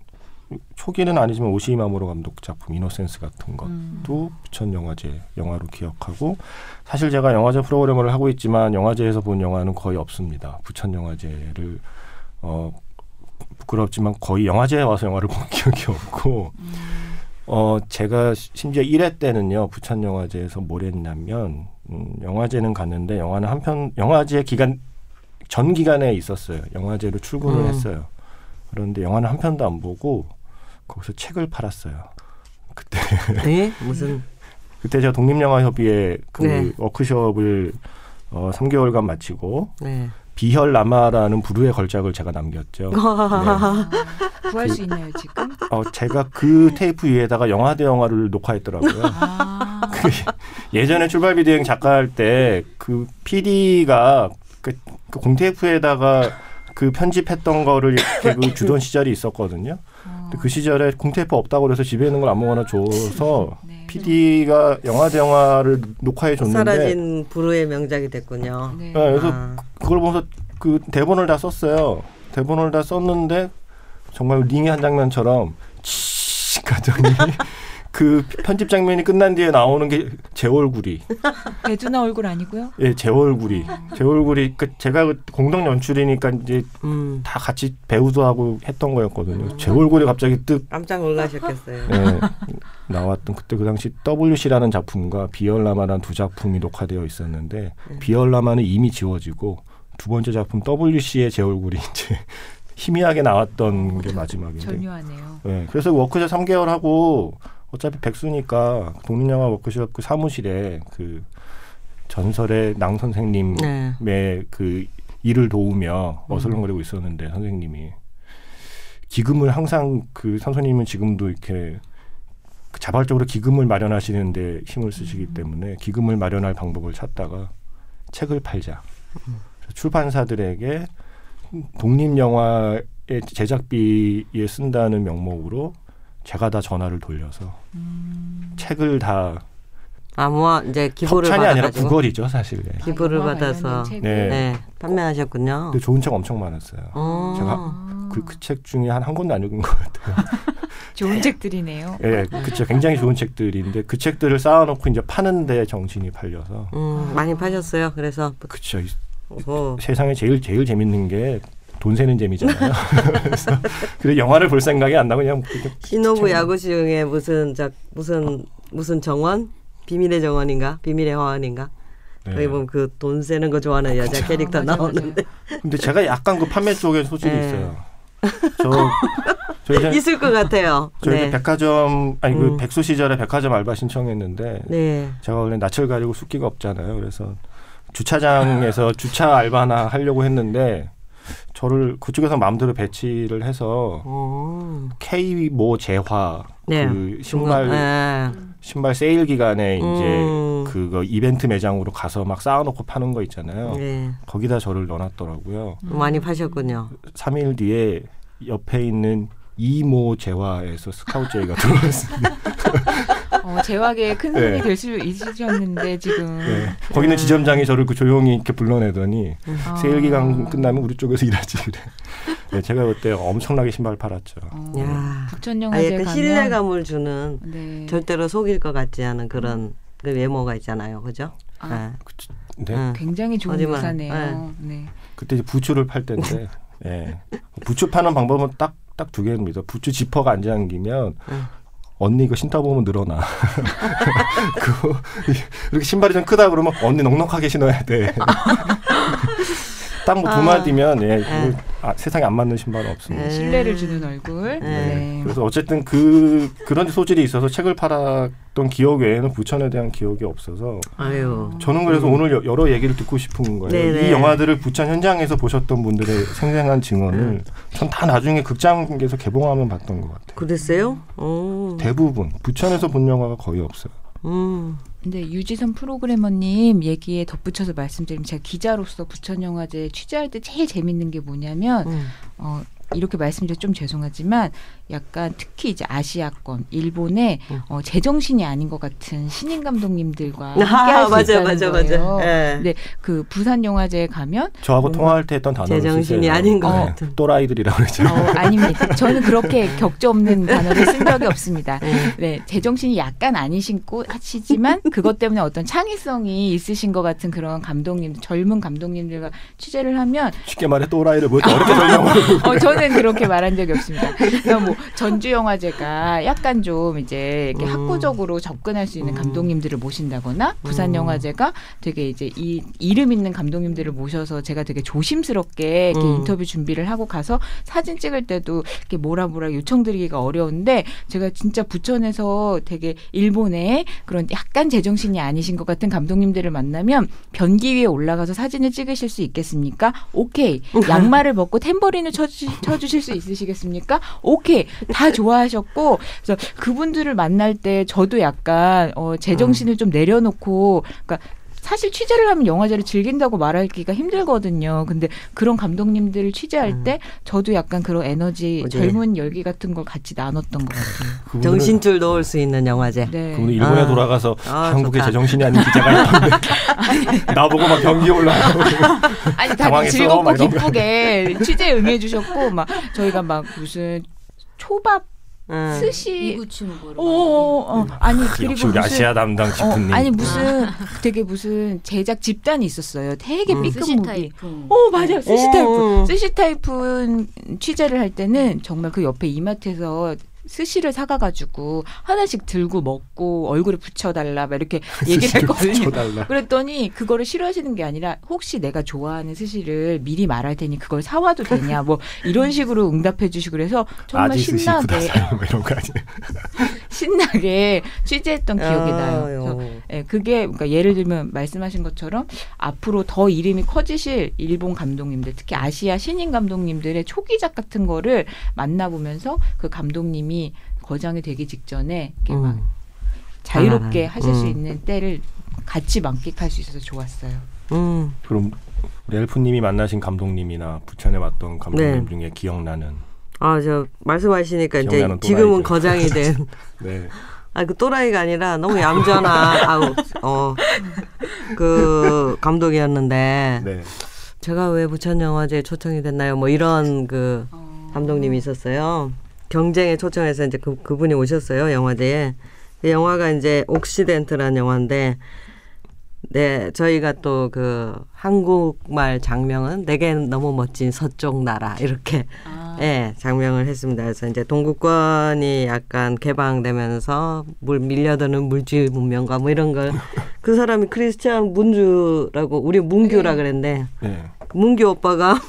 초기는 아니지만 오시마모로 감독 작품 이노센스 같은 것도 음. 부천 영화제 영화로 기억하고 사실 제가 영화제 프로그램을 하고 있지만 영화제에서 본 영화는 거의 없습니다. 부천 영화제를 어 부끄럽지만 거의 영화제에 와서 영화를 본 기억이 없고 어 제가 심지어 1회 때는요 부천 영화제에서 뭘 했냐면 음, 영화제는 갔는데 영화는 한 편 영화제 기간 전 기간에 있었어요. 영화제로 출근을 음. 했어요. 그런데 영화는 한 편도 안 보고 거기서 책을 팔았어요. 그때 네? 무슨 그때 제가 독립영화협의회 그 네. 워크숍을 어 3개월간 마치고 네. 비혈라마라는 부류의 걸작을 제가 남겼죠. 네. 아, 구할 수 있나요 지금? 어, 제가 그 테이프 위에다가 영화 대 영화를 녹화했더라고요. 아, 그 예전에 출발 비 대행 작가 할 때 그 PD가 그, 그 공테이프에다가 그 편집했던 거를 이렇게 그 주던 시절이 있었거든요. 근데 그 시절에 공테이프 없다고 그래서 집에 있는 걸 아무거나 줘서 네. PD가 영화 대 영화를 녹화해 줬는데 사라진 부르의 명작이 됐군요. 네. 네, 그래서 아. 그걸 보면서 그 대본을 다 썼어요. 대본을 다 썼는데 정말 링의 한 장면처럼 치 가더니 그 편집 장면이 끝난 뒤에 나오는 게 제 얼굴이 배두나 얼굴 아니고요? 예, 제 얼굴이 제 얼굴이 그 제가 그 공동 연출이니까 이제 음. 다 같이 배우도 하고 했던 거였거든요. 제 얼굴이 갑자기 뜩 깜짝 놀라셨겠어요. 예, 나왔던 그때 그 당시 WC라는 작품과 비얼라마라는 두 작품이 녹화되어 있었는데 비얼라마는 이미 지워지고 두 번째 작품 WC의 제 얼굴이 이제 희미하게 나왔던 게 마지막인데. 전유하네요. 예, 그래서 워크숍 3개월 하고 어차피 백수니까 독립영화 워크숍 그 사무실에 그 전설의 낭 선생님의 네. 그 일을 도우며 어슬렁거리고 있었는데 선생님이 기금을 항상 그 선생님은 지금도 이렇게 그 자발적으로 기금을 마련하시는데 힘을 쓰시기 때문에 기금을 마련할 방법을 찾다가 책을 팔자. 그래서 출판사들에게 독립 영화의 제작비에 쓴다는 명목으로 제가 다 전화를 돌려서 책을 다 아무와 이제 기부를 협찬이 아니라 받아가지고 구걸이죠 사실. 네. 기부를 영화 받아서 관련된 책을. 네. 네 판매하셨군요. 근데 좋은 책 엄청 많았어요. 어. 제가 그그책 중에 한 한 권도 안 읽은 것 같아요. 좋은 책들이네요. 예, 그쵸. 굉장히 좋은 책들인데 그 책들을 쌓아놓고 이제 파는데 정신이 팔려서. 음, 많이 파셨어요. 그래서 그쵸. 이 오호. 세상에 제일 제일 재밌는 게 돈 세는 재미잖아요. 그래서 그래 영화를 볼 생각이 안 나고 그냥 그렇게 신호부 참- 야구 중에 무슨 작 무슨 무슨 정원 비밀의 정원인가 비밀의 화원인가 네. 거기 보면 그 돈 세는 거 좋아하는 여자 캐릭터 맞아, 나오는데 근데 제가 약간 그 판매 쪽에 소질이 네. 있어요. 저, 저 이제 있을 것 같아요. 저 이제 네. 백화점 아니 그 음. 백수 시절에 백화점 알바 신청했는데 네. 제가 원래 낯을 가리고 숫기가 없잖아요. 그래서 주차장에서 주차 알바나 하려고 했는데 저를 그쪽에서 마음대로 배치를 해서 어. K 모 재화 네. 그 신발 네. 신발 세일 기간에 이제 음. 그거 이벤트 매장으로 가서 막 쌓아놓고 파는 거 있잖아요. 네. 거기다 저를 넣어놨더라고요. 많이 파셨군요. 3일 뒤에 옆에 있는 이모 재화에서 스카우트 제의가 들어왔습니다. 어, 재화계의 큰 손이 네. 될수 있으셨는데 지금 네. 거기는 지점장이 저를 그 조용히 이렇게 불러내더니 아. 세일 기간 끝나면 우리 쪽에서 일하지 그래. 네, 제가 그때 엄청나게 신발 팔았죠. 아, 영화제 약간 가면 신뢰감을 주는 네. 절대로 속일 것 같지 않은 그런 그 외모가 있잖아요. 그죠? 아, 네. 응. 굉장히 좋은 거짓말. 묘사네요. 네. 그때 부츠를 팔 때인데, 예. 부츠 파는 방법은 딱, 딱 두 개입니다. 부츠 지퍼가 안 잠기면, 응. 언니 이거 신다 보면 늘어나. 그거, 이렇게 신발이 좀 크다 그러면, 언니 넉넉하게 신어야 돼. 딱뭐두 아. 마디면, 예, 네. 그거 아, 세상에 안 맞는 신발은 없습니다. 네. 신뢰를 주는 얼굴. 네. 네. 그래서 어쨌든 그, 그런 소질이 있어서 책을 팔았던 기억 외에는 부천에 대한 기억이 없어서, 아유. 저는 그래서 오늘 여- 여러 얘기를 듣고 싶은 거예요. 네네. 이 영화들을 부천 현장에서 보셨던 분들의 생생한 증언을 전 다 나중에 극장에서 개봉하면 봤던 것 같아요. 그랬어요? 어. 대부분 부천에서 본 영화가 거의 없어요. 음. 근데 유지선 프로그래머님 얘기에 덧붙여서 말씀드리면 제가 기자로서 부천 영화제 취재할 때 제일 재밌는 게 뭐냐면 음. 어, 이렇게 말씀드려 좀 죄송하지만 약간 특히 이제 아시아권 일본의 음. 어, 제정신이 아닌 것 같은 신인 감독님들과 함께 아, 할수 맞아, 있다는 맞아, 거예요. 맞아. 예. 네, 그 부산 영화제에 가면 저하고 통화할 때 했던 단어를 제정신이. 아닌 것 네, 같은. 또라이들이라고 그랬죠. 어, 아닙니다. 저는 그렇게 격조 없는 단어를 쓴 적이 없습니다. 음. 네, 제정신이 약간 아니신고 하시지만 그것 때문에 어떤 창의성이 있으신 것 같은 그런 감독님, 젊은 감독님들과 취재를 하면 쉽게 말해 또라이를 뭐 이렇게 어렵게 설명을 어, 저는 그렇게 말한 적이 없습니다. 그러니까 뭐 전주 영화제가 약간 좀 이제 이렇게 음. 학구적으로 접근할 수 있는 음. 감독님들을 모신다거나 부산 음. 영화제가 되게 이제 이 이름 있는 감독님들을 모셔서 제가 되게 조심스럽게 이렇게 음. 인터뷰 준비를 하고 가서 사진 찍을 때도 이렇게 뭐라 뭐라 요청드리기가 어려운데 제가 진짜 부천에서 되게 일본의 그런 약간 제정신이 아니신 것 같은 감독님들을 만나면 변기 위에 올라가서 사진을 찍으실 수 있겠습니까? 오케이. 양말을 벗고 템버린을 쳐주, 쳐주실 수 있으시겠습니까? 오케이. 다 좋아하셨고 그래서 그분들을 만날 때 저도 약간 어, 제 정신을 좀 내려놓고 그러니까 사실 취재를 하면 영화제를 즐긴다고 말하기가 힘들거든요. 근데 그런 감독님들을 취재할 음. 때 저도 약간 그런 에너지, 뭐지? 젊은 열기 같은 걸 같이 나눴던 것 같아요. 정신줄 놓을 수 있는 영화제. 네. 그분은 일본에 아. 돌아가서 아, 한국의 좋다. 제정신이 아닌 기자가 있던데 나보고 막 경기 올라가고 아니 다들 당황했어, 즐겁고. 기쁘게 취재에 응해주셨고 막 저희가 막 무슨 초밥 응. 스시 어, 어, 어. 아니 그리고 역시 우리 무슨 아시아 담당 어, 지프님 아니 무슨 되게 무슨 제작 집단이 있었어요. 되게 음. 삐끗 스시 무비. 타이푼. 어 맞아요. 스시 음. 타이푼. 스시 타이푼 취재를 할 때는 정말 그 옆에 이마트에서 스시를 사가가지고 하나씩 들고 먹고 얼굴에 붙여달라 막 이렇게 얘기를 했거든요. 쳐달라. 그랬더니 그거를 싫어하시는 게 아니라 혹시 내가 좋아하는 스시를 미리 말할 테니 그걸 사와도 되냐 뭐 이런 식으로 응답해 주시고 그래서 정말 신나게 뭐 이런 거 아니에요? 신나게 취재했던 기억이 아, 나요. 그래서 요. 예, 그게 그러니까 예를 들면 말씀하신 것처럼 앞으로 더 이름이 커지실 일본 감독님들, 특히 아시아 신인 감독님들의 초기작 같은 거를 만나보면서 그 감독님이 거장이 되기 직전에 이렇게 막 음. 자유롭게 아, 하실 수 음. 있는 때를 같이 만끽할 수 있어서 좋았어요. 음. 그럼 우리 엘프님이 만나신 감독님이나 부천에 왔던 감독님 네. 중에 기억나는 아, 저 말씀하시니까 이제 지금은. 거장이 된 네. 아, 그 또라이가 아니라 너무 얌전한 아우 어. 그 감독이었는데 네. 제가 왜 부천 영화제에 초청이 됐나요? 뭐 이런 그 감독님이 있었어요. 경쟁에 초청해서 이제 그 그분이 오셨어요 영화제에. 그 영화가 이제 옥시덴트라는 영화인데, 네 저희가 또 그 한국말 장명은 내게 너무 멋진 서쪽 나라 이렇게 아, 예 장명을 했습니다. 그래서 이제 동구권이 약간 개방되면서 물 밀려드는 물질 문명과 뭐 이런 걸 그 사람이 크리스티안 문주라고 우리 문규라 네. 그랬는데 네. 그 문규 오빠가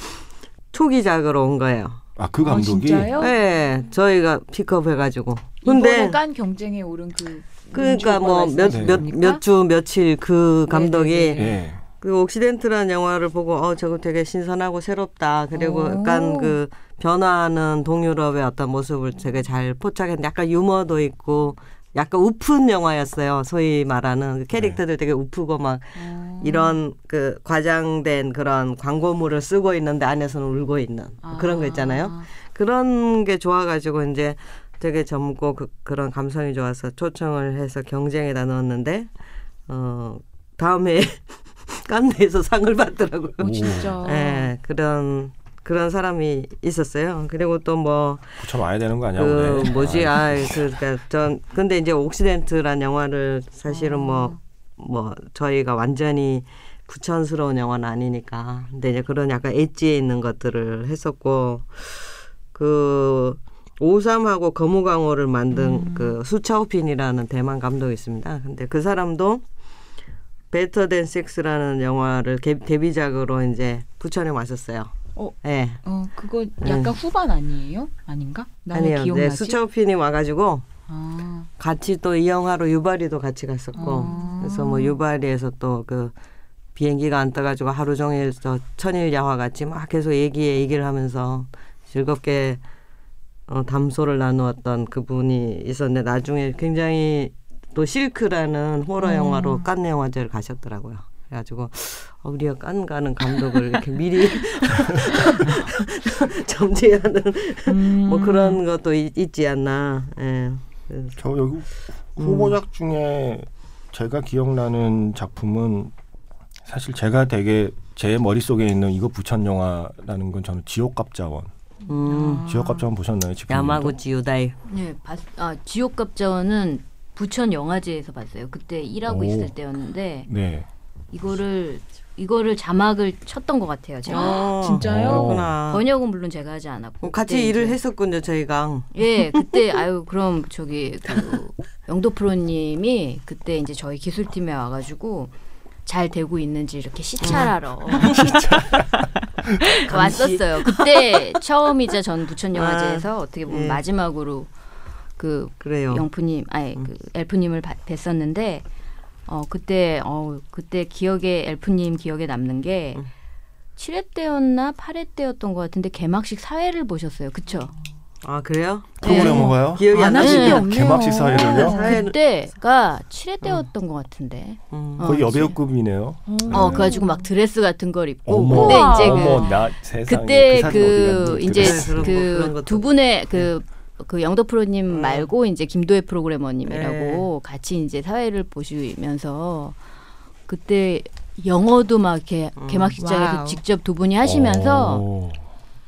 초기작으로 온 거예요. 아그 어, 감독이 진짜요? 네, 저희가 픽업 해가지고. 이번에 근데 깐 경쟁에 오른 그 그러니까 뭐몇 네. 몇몇 주 며칠 그 감독이 네네네. 예. 그 옥시덴트라는 영화를 보고 어 저거 되게 신선하고 새롭다. 그리고 오. 약간 그 변화하는 동유럽의 어떤 모습을 되게 잘 포착했는데 약간 유머도 있고 약간 우픈 영화였어요. 소위 말하는 그 캐릭터들 되게 우프고 막 어. 이런 그 과장된 그런 광고물을 쓰고 있는데 안에서는 울고 있는 그런 거 있잖아요. 그런 게 좋아가지고 이제 되게 젊고 그, 그런 감성이 좋아서 초청을 해서 경쟁에다 넣었는데 어 다음에 깐네에서 상을 받더라고요. 어, 진짜. 예, 그런 그런 사람이 있었어요. 그리고 또뭐 부천 와야 되는 거 아니야? 그 오늘? 뭐지? 아, 아, 그러니까 전 근데 이제 옥시덴트란 영화를 사실은 뭐뭐 저희가 완전히 부천스러운 영화는 아니니까. 근데 이제 그런 약간 엣지에 있는 것들을 했었고 그 오삼하고 거무강호를 만든 그 수차오핀이라는 대만 감독이 있습니다. 근데 그 사람도 베터 댄 섹스라는 영화를 개- 데뷔작으로 이제 부천에 왔었어요. 어. 예. 어 그거 약간 후반 아니에요? 아닌가? 나 아니요. 네, 기억나지? 수차오핀이 와가지고 아, 같이 또 이 영화로 유바리도 같이 갔었고 아. 그래서 뭐 유바리에서 또 그 비행기가 안 떠가지고 하루 종일 저 천일 야화 같이 막 계속 얘기에 얘기를 하면서 즐겁게 어, 담소를 나누었던 그분이 있었는데 나중에 굉장히 또 실크라는 호러 음. 영화로 깐네 영화제를 가셨더라고요. 그래가지고 어, 우리가 깐가는 감독을 이렇게 미리 점지하는 음. 뭐 그런 것도 있, 있지 않나. 예. 저 여기 후보작 중에 제가 기억나는 작품은 사실 제가 되게 제 머릿속에 있는 이거 부천 영화라는 건 저는 지옥갑자원. 음, 지옥갑자원 보셨나요? 지금 야마구치 유다이. 네, 봤, 아 지옥갑자원은 부천 영화제에서 봤어요. 그때 일하고 오. 있을 때였는데 네. 이거를 이거를 자막을 쳤던 것 같아요. 제가 어, 진짜요? 그렇구나. 번역은 물론 제가 하지 않았고 어, 같이 일을 했었군요, 저희가. 예, 그때 아유 그럼 저기 그 영도 프로님이 그때 이제 저희 기술팀에 와가지고 잘 되고 있는지 이렇게 시찰하러 왔었어요. 그때 처음이자 전 부천 영화제에서 어떻게 보면 예. 마지막으로 그 그래요. 영프님 아니 그 엘프님을 바- 뵀었는데 어 그때 어 그때 기억에 엘프님 기억에 남는 게 음. 7회 때였나 8회 때였던 것 같은데 개막식 사회를 보셨어요. 그쵸? 아 그래요? 프로그램 네. 먹어요? 기억이 안 네. 없네요. 개막식 사회를요? 사회는- 그때가 7회 때였던 것 같은데. 음. 어, 거의 여배우급이네요. 어, 그래가지고 막 드레스 같은 걸 입고 어머, 그때 이제 그 어머, 나 세상에 그때 그 갔니? 이제 그래, 그런 거, 그런 그 것도. 두 분의 그 그 영도 프로님 음. 말고 이제 김도혜 프로그래머님이라고 네. 같이 이제 사회를 보시면서 그때 영어도 막 이렇게 음. 개막식장에서 와우. 직접 두 분이 하시면서 오.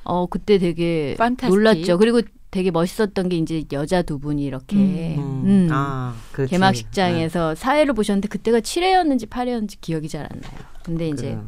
어 그때 되게 판타스틱. 놀랐죠. 그리고 되게 멋있었던 게 이제 여자 두 분이 이렇게 음. 음. 아, 그렇지. 개막식장에서 사회를 보셨는데 그때가 7회였는지 8회였는지 기억이 잘 안 나요. 근데 네. 이제 그래.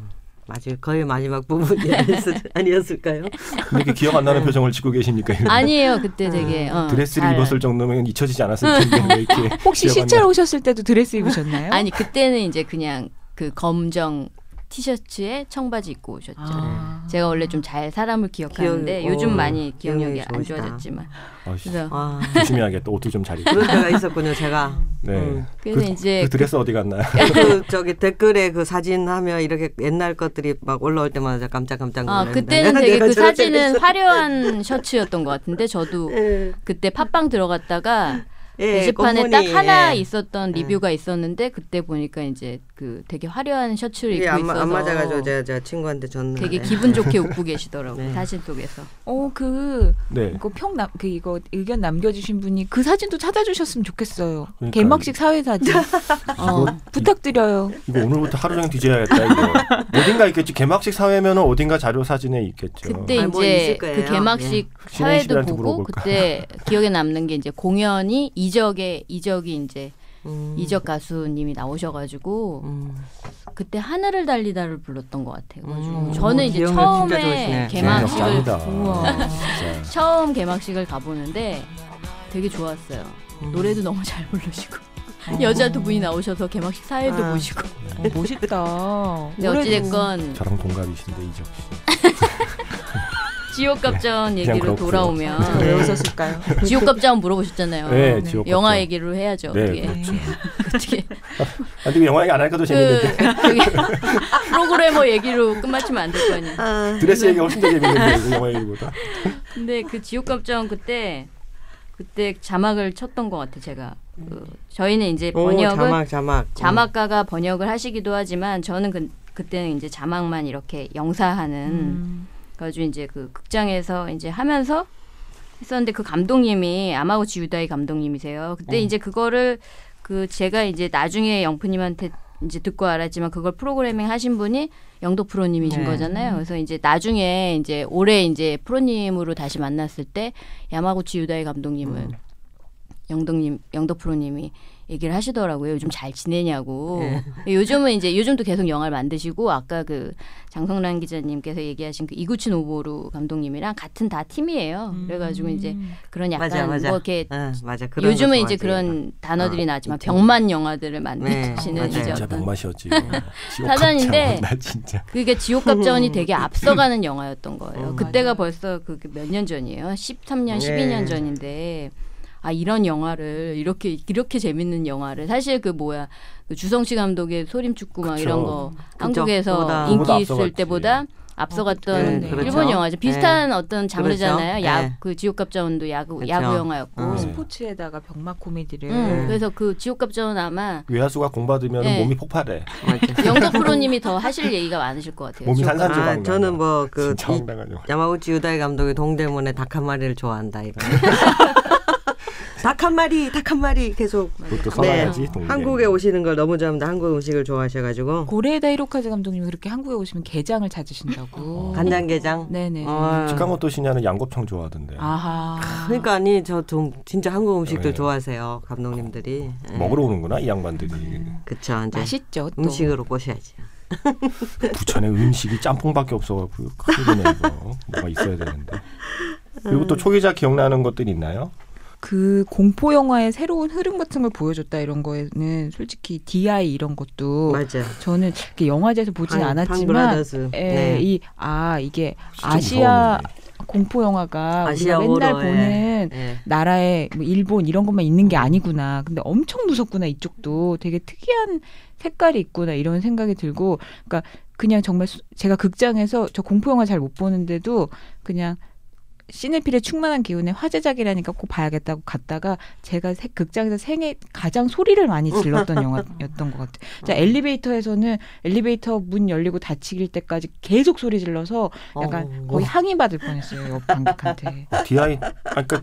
맞아요. 거의 마지막 부분이 아니었- 아니었을까요? 이렇게 기억 안 나는 표정을 짓고 계십니까? 아니에요. 그때 되게 어, 드레스를 잘- 입었을 정도면 잊혀지지 않았을 텐데 왜 이렇게 혹시 나? 오셨을 때도 드레스 입으셨나요? 아니 그때는 이제 그냥 그 검정 티셔츠에 청바지 입고 오셨죠. 아. 제가 원래 좀 잘 사람을 기억하는데 기억이- 요즘 어, 많이 기억력이 안. 좋아졌지만 그래서 아, 조심해야겠다. 옷도 좀 잘 입고. 그런 때가 있었군요, 제가. 네. 음. 그래서 그, 이제 그 드레스 어디 갔나요? 그 저기 댓글에 그 사진 하면 이렇게 옛날 것들이 막 올라올 때마다 깜짝깜짝 아 놀랐는데 그때는 내가 되게 그 사진은 화려한 셔츠였던 것 같은데 저도 예, 그때 팟빵 들어갔다가 예, 게시판에 꽃무늬, 딱 하나 예. 있었던 리뷰가 있었는데 그때 보니까 이제 그 되게 화려한 셔츠를 이게 입고 안, 마- 있어서 안 맞아가지고 제가, 제가 친구한테 줬는데 되게 기분 좋게 웃고 계시더라고요 네. 사진 속에서. 어, 그 네. 이거 평남 그 이거 의견 남겨주신 분이 그 사진도 찾아주셨으면 좋겠어요. 그러니까요. 개막식 사회 사진 어. 부탁드려요. 이거 오늘부터 하루 종일 뒤져야겠다. 이거. 어딘가 있겠지. 개막식 사회면은 어딘가 자료 사진에 있겠죠. 그때 아니, 뭐 이제 거예요. 그 개막식 신혜 사회도 보고 물어볼까? 그때 기억에 남는 게 이제 공연이 이적의 이적이 이제 음, 이적 가수님이 나오셔가지고 음. 그때 하늘을 달리다를 불렀던 것 같아요. 음, 저는 이제 처음에 좋으시네. 개막식을. 진짜. 처음 개막식을 가보는데 되게 좋았어요. 음. 노래도 너무 잘 부르시고 여자 두 분이 나오셔서 개막식 사회도 아. 보시고. 어, 멋있다. 근데 올해도 어찌됐건 저랑 동갑이신데 이적 씨. 지옥갑전 그냥 얘기로 돌아오면 왜 웃었을까요? 지옥갑전 물어보셨잖아요. 네, 지옥갑전. 영화 얘기를 해야죠. 네, 어떻게. 그렇죠. 어떻게. 아, 근데 영화 얘기 안더그 재밌는데. 프로그래머 얘기로 끝마치면 안 될 거 아니에요. 아, 드레스 얘기 훨씬 더 재밌는데 이거 영화 얘기보다. 근데 그 지옥갑전 그때 그때 자막을 쳤던 것 같아 제가. 그 저희는 이제 오, 번역을 자막 자막 자막가가 번역을 하시기도 하지만 저는 그, 그때는 이제 자막만 이렇게 영사하는 음. 그래가지고 이제 그 극장에서 이제 하면서 했었는데 그 감독님이 아마구치 유다이 감독님이세요. 그때 어. 이제 그거를 그 제가 이제 나중에 영프님한테 이제 듣고 알았지만 그걸 프로그래밍 하신 분이 영도 프로님이신 네. 거잖아요. 그래서 이제 나중에 이제 올해 이제 프로님으로 다시 만났을 때 야마구치 유다이 감독님을 음. 영덕님 영도 프로님이 얘기를 하시더라고요. 요즘 잘 지내냐고. 네. 요즘은 이제 요즘도 계속 영화를 만드시고 아까 그 장성란 기자님께서 얘기하신 그 이구치 노보루 감독님이랑 같은 다 팀이에요. 그래가지고 이제 그런 약간 맞아 맞아 뭐 이렇게 아, 맞아 그런 요즘은 거 이제. 그런 단어들이 어, 나왔지만 그 병만 영화들을 네, 만드시는 맞아요. 이제 진짜 어떤 병맛이었지. 사단인데 나 진짜. 그게 지옥갑전이 되게 앞서가는 영화였던 거예요. 음, 그때가 벌써 그몇년 전이에요. 13년, 12년 네. 전인데 아 이런 영화를 이렇게 이렇게 재밌는 영화를 사실 그 뭐야 그 주성치 감독의 소림축구 막 그쵸. 이런 거 그죠. 한국에서 그거보다- 인기 그거보다 있을 앞서갔지. 때보다 앞서갔던 네, 그렇죠. 일본 영화죠. 비슷한 어떤 장르잖아요. 그렇죠. 야, 네. 그 지옥갑자원도 야구 그렇죠. 야구 영화였고. 네. 스포츠에다가 병맛 코미디를 음, 그래서 그 지옥갑자원 아마 외야수가 공받으면 네. 몸이 폭발해. 영덕 프로님이 더 하실 얘기가 많으실 것 같아요. 몸이 산산조각 아. 저는 뭐그. 야마구치 유다이 감독이 동대문에 닭한 마리를 좋아한다 이런. 닭 한 마리, 닭 한 마리 계속 그것도 네. 한국에 오시는 걸 너무 좋아합니다. 한국 음식을 좋아하셔가지고 고레에다 히로카즈 감독님이 그렇게 한국에 오시면 게장을 찾으신다고. 간장게장. 네네. 어. 치카모토 시냐는 양곱창 좋아하던데. 아하. 그러니까 아니 저좀 진짜 한국 음식들 네. 좋아하세요 감독님들이. 예. 먹으러 오는구나 이 양반들이. 그쵸 이제 맛있죠. 또. 음식으로 꼬셔야지. 부천에 음식이 짬뽕밖에 없어갖고 큰일이네 이거. 뭐가 있어야 되는데. 그리고 또 초기자 기억나는 것들 있나요? 그 공포 영화의 새로운 흐름 같은 걸 보여줬다 이런 거에는 솔직히 DI 이런 것도 맞아. 저는 영화제에서 보진 방- 않았지만 방브라더스. 에, 네. 이, 아 이게 아시아. 공포 영화가 우리가 맨날 호러, 예. 보는 예. 나라의 뭐 일본 이런 것만 있는 게 아니구나. 근데 엄청 무섭구나 이쪽도 되게 특이한 색깔이 있구나 이런 생각이 들고, 그러니까 그냥 정말 수- 제가 극장에서 저 공포 영화 잘 못 보는데도 그냥 시네필의 충만한 기운에 화제작이라니까 꼭 봐야겠다고 갔다가 제가 새- 극장에서 생애 가장 소리를 많이 질렀던 영화였던 것 같아요. 자 엘리베이터에서는 엘리베이터 문 열리고 닫히길 때까지 계속 소리 질러서 약간 어. 거의 항의 받을 뻔했어요 옆 관객한테. DI 아 그러니까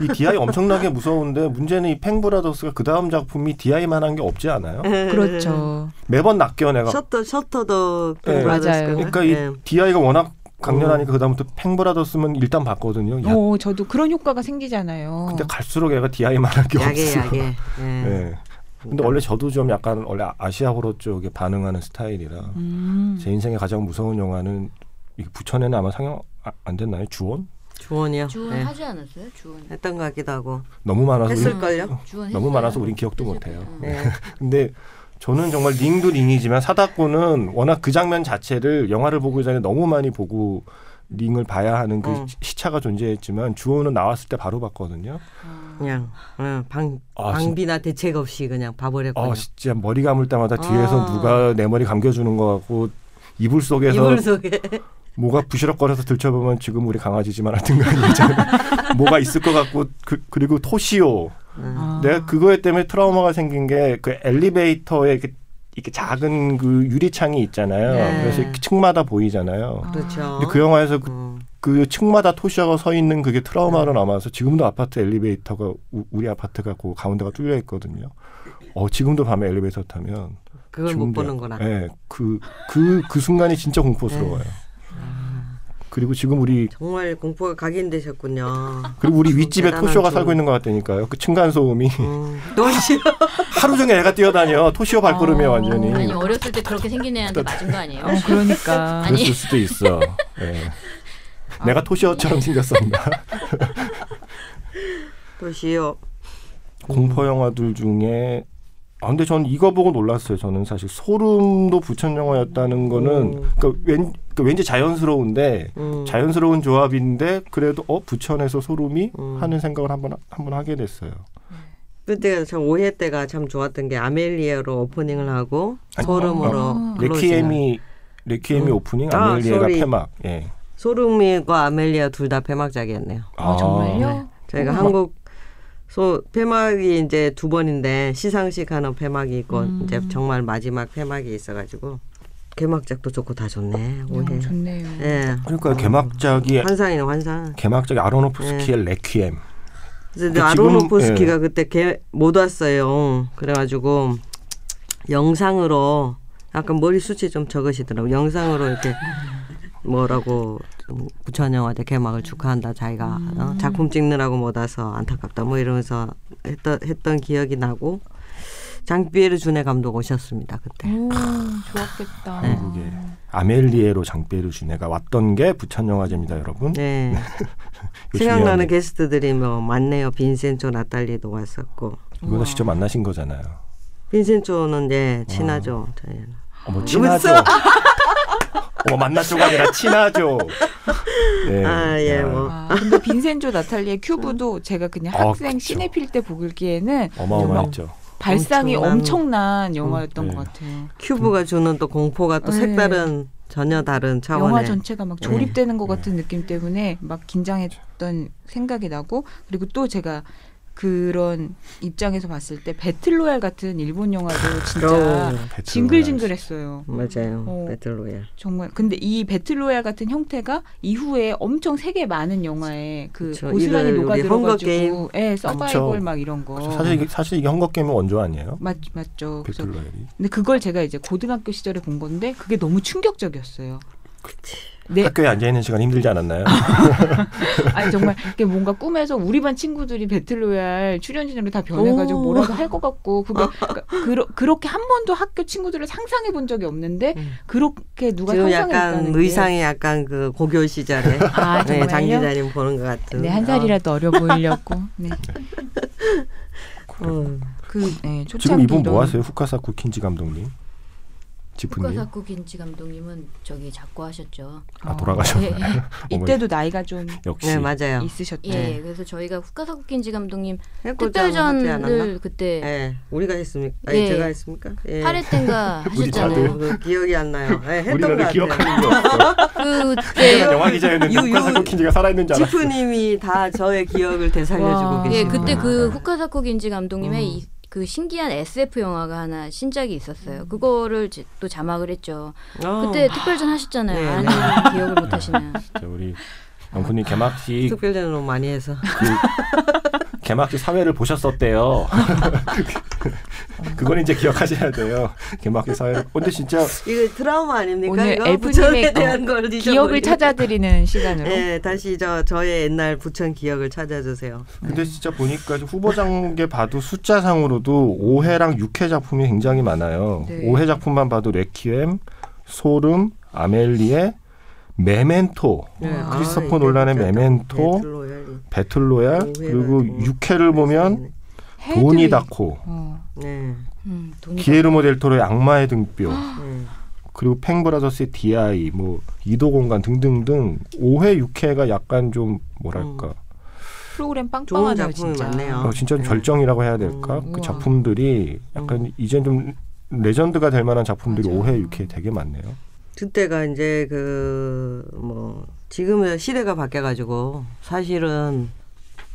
이 DI 엄청나게 무서운데 문제는 이 팽브라더스가 그 다음 작품이 DI만한 게 없지 않아요? 그렇죠. 매번 낚여 내가. 셔터 셔터도 네. 맞아요. 그러니까 이 DI가 워낙 강렬하니까 그 다음부터 팽브라더스면 일단 봤거든요. 야, 어, 저도 그런 효과가 생기잖아요. 근데 갈수록 얘가 DI만한 게 야게 없어. 야게. 예. 네. 근데 원래 저도 좀 약간 원래 아시아 호러 쪽에 반응하는 스타일이라 음. 제 인생에 가장 무서운 영화는 이 부천에는 아마 상영 아- 안 됐나요? 주원? 주원이요. 주원 예. 하지 않았어요? 주원. 했던 것 같기도 하고. 너무 많아서 우리, 했을걸요? 주원 너무 했어요. 많아서 우린 기억도 못 해요. 거예요. 예. 근데 저는 정말 링도 링이지만 사다코는 워낙 그 장면 자체를 영화를 보기 전에 너무 많이 보고 링을 봐야 하는 그 어. 시- 시차가 존재했지만 주호는 나왔을 때 바로 봤거든요. 그냥 어, 방 아, 방비나 대책 없이 그냥 봐버렸거든요. 아 진짜 머리 감을 때마다 뒤에서 아. 누가 내 머리 감겨주는 것 같고 이불 속에서 이불 속에 뭐가 부시럭거려서 들춰보면 지금 우리 강아지지만 하여튼 간에 이제 뭐가 있을 것 같고 그, 그리고 토시오 아. 내가 그거에 때문에 트라우마가 생긴 게 그 엘리베이터에 이렇게, 이렇게 작은 그 유리창이 있잖아요. 네. 그래서 이렇게 층마다 보이잖아요. 그렇죠. 근데 그 영화에서 그, 음. 그 층마다 토시오가 서 있는 그게 트라우마로 남아서 지금도 아파트 엘리베이터가 우, 우리 아파트가 그 가운데가 뚫려 있거든요. 어 지금도 밤에 엘리베이터 타면 그걸 못 보는구나. 예, 그, 그, 그 순간이 진짜 공포스러워요. 네. 그리고 지금 우리, 정말 공포가 각인되셨군요. 그리고 우리 윗집에 토시오가 좀- 살고 있는 것 같다니까요. 그 층간 소음이. 음. 도시요. 하루 종일 애가 뛰어다녀. 토시오 발걸음이야, 아. 완전히. 아니 어렸을 때 그렇게 생긴 애한테 맞은 거 아니에요? 어, 그러니까. 아니. 그랬을 수도 있어. 예. 내가 토시오처럼 생겼었나. 도시요. 공포 영화들 중에 아 근데 전 이거 보고 놀랐어요. 저는 사실 소름도 부천 영화였다는 거는 음. 그러니까 왠 그러니까 왠지 자연스러운데 음. 자연스러운 조합인데 그래도 어 부천에서 소름이 음. 하는 생각을 한번 한번 하게 됐어요. 그때가 참 5회 때가 참 좋았던 게 아멜리아로 오프닝을 하고 아니, 소름으로 아. 클로징을. 레퀴엠이 레퀴엠이 음. 오프닝 아, 아멜리아가 sorry. 폐막. 예. 소름이과 아멜리아 둘 다 폐막작이었네요. 아, 정말요? 네. 저희가 어. 한국 소 폐막이 이제 두 번인데 시상식 하는 폐막이 있고 음. 이제 정말 마지막 폐막이 있어가지고 개막작도 좋고 다 좋네. 5회. 음, 좋네요. 예. 그러니까 개막작이 환상이네 환상. 개막작이 아로노프스키의 레퀴엠. 그래서 그 아로노프스키가 지금, 그때 개, 못 왔어요. 그래가지고 영상으로 약간 머리 숱이 좀 적으시더라고. 영상으로 이렇게 뭐라고 좀 부천영화제 개막을 축하한다. 자기가 어, 작품 찍느라고 못 와서 안타깝다. 뭐 이러면서 했던 했던 기억이 나고 장피에르 준의 감독 오셨습니다 그때. 오, 좋았겠다. 네. 그게 아멜리에로 장베르 주네가 왔던 게 부천 영화제입니다, 여러분. 네. 생각나는. 게스트들이 뭐 많네요. 빈센조 나탈리도 왔었고. 이거 직접 만나신 거잖아요. 빈센조는 이제 친하죠. 저희는. 어머 친하죠. 어머 만나죠가 아니라 친하죠. 네. 아, 예, 야, 뭐. 아, 근데 빈센조 나탈리의 큐브도 제가 그냥 아, 학생 그쵸. 시네필 때 보기에는 어마어마했죠. 발상이 엄청난- 엄청난 영화였던 네. 것 같아요. 큐브가 주는 또 공포가 또 네. 색다른 전혀 다른 차원의 영화 전체가 막 네. 조립되는 것 같은 느낌 때문에 막 긴장했던 생각이 나고 그리고 또 제가 그런 입장에서 봤을 때 배틀로얄 같은 일본 영화도 진짜 징글징글했어요. 맞아요. 어. 배틀로얄. 정말 근데 이 배틀로얄 같은 형태가 이후에 엄청 세계 많은 영화에 그 그쵸. 고스란히. 녹아들어가지고 예 서바이벌 그쵸. 막 이런 거 그렇죠. 사실 이게, 사실 이게 헝거 게임은 원조 아니에요? 맞 맞죠. 배틀로얄이. 근데 그걸 제가 이제 고등학교 시절에 본 건데 그게 너무 충격적이었어요. 그치. 네, 학교에 앉아 있는 시간 힘들지 않았나요? 아니 정말 이게 뭔가 꿈에서 우리 반 친구들이 배틀로얄 출연진으로 다 변해가지고 오. 뭐라도 할 것 같고 그거 그러니까 그러, 그렇게 한 번도 학교 친구들을 상상해 본 적이 없는데 음. 그렇게 누가 상상을 약간 했다는 게. 의상이 약간 그 고교 시절에 아 네, 장 정말요? 기자님 보는 것 같은. 네, 한 살이라도 어 려 보이려고. 네. 어. 그, 네, 지금 이분 뭐 하세요? 후카사 쿠 킨지 감독님? 지프님? 후카사쿠 긴치 감독님은 저기 작고 하셨죠. 아 돌아가셨나요? 예, 예. 이때도 나이가 좀 역시 네 맞아요. 있으셨죠. 예, 그래서 저희가 후카사쿠 긴치 감독님? 특별전을 그때 예, 우리가 했습니까? 아니 예. 제가 했습니까? 예. 8회 때인가 하셨잖아요. 어, 그 기억이 안 나요. 예, 했던 같아요. 기억하는 게 없어. 그때 영화 기자였는데 유- 후카사쿠 유- 킨지가 살아있는 줄 알았어. 지프님이 다 저의 기억을 되살려주고 와. 계시는 예, 그때. 그 후카사쿠 긴지 감독님의 음. 이, 그 신기한 SF 영화가 하나 신작이 있었어요. 그거를 제- 또 자막을 했죠. 어, 그때 특별전 하셨잖아요. 네, 네. 기억을 못 하시나. 진짜 우리 영훈님 개막식 특별전을 너무 많이 해서 그 개막식 사회를 보셨었대요. 그건 이제 기억하셔야 돼요. 개막식 사회. 근데 진짜 이거 트라우마 아닙니까? 오늘 어, 대한 걸 기억을 잊어버리고. 찾아드리는 시간으로. 예, 다시 저 저의 옛날 부천 기억을 찾아주세요. 근데 진짜 보니까 후보장계 봐도 숫자상으로도 5회랑 6회 작품이 굉장히 많아요. 네. 5회 작품만 봐도 레퀴엠, 소름, 아멜리에, 메멘토, 예, 어, 아, 크리스토퍼 놀란의 진짜 메멘토. 배틀로얄, 그리고 좀 6회를 보면 도니 다코, 어. 네. 음, 돈이 기에르모 델 토로의 악마의 등뼈, 네. 그리고 팽브라더스의 DI, 뭐 이도 공간 등등등 5회, 6회가 약간 좀 뭐랄까 프로그램 좋은 빵빵하네요, 작품이 진짜. 많네요. 어, 진짜 좀 네. 절정이라고 해야 될까? 음. 그 우와. 작품들이 약간 이젠 좀 레전드가 될 만한 작품들이 맞아요. 5회, 6회 되게 많네요. 그때가 이제 그 뭐 지금은 시대가 바뀌어가지고 사실은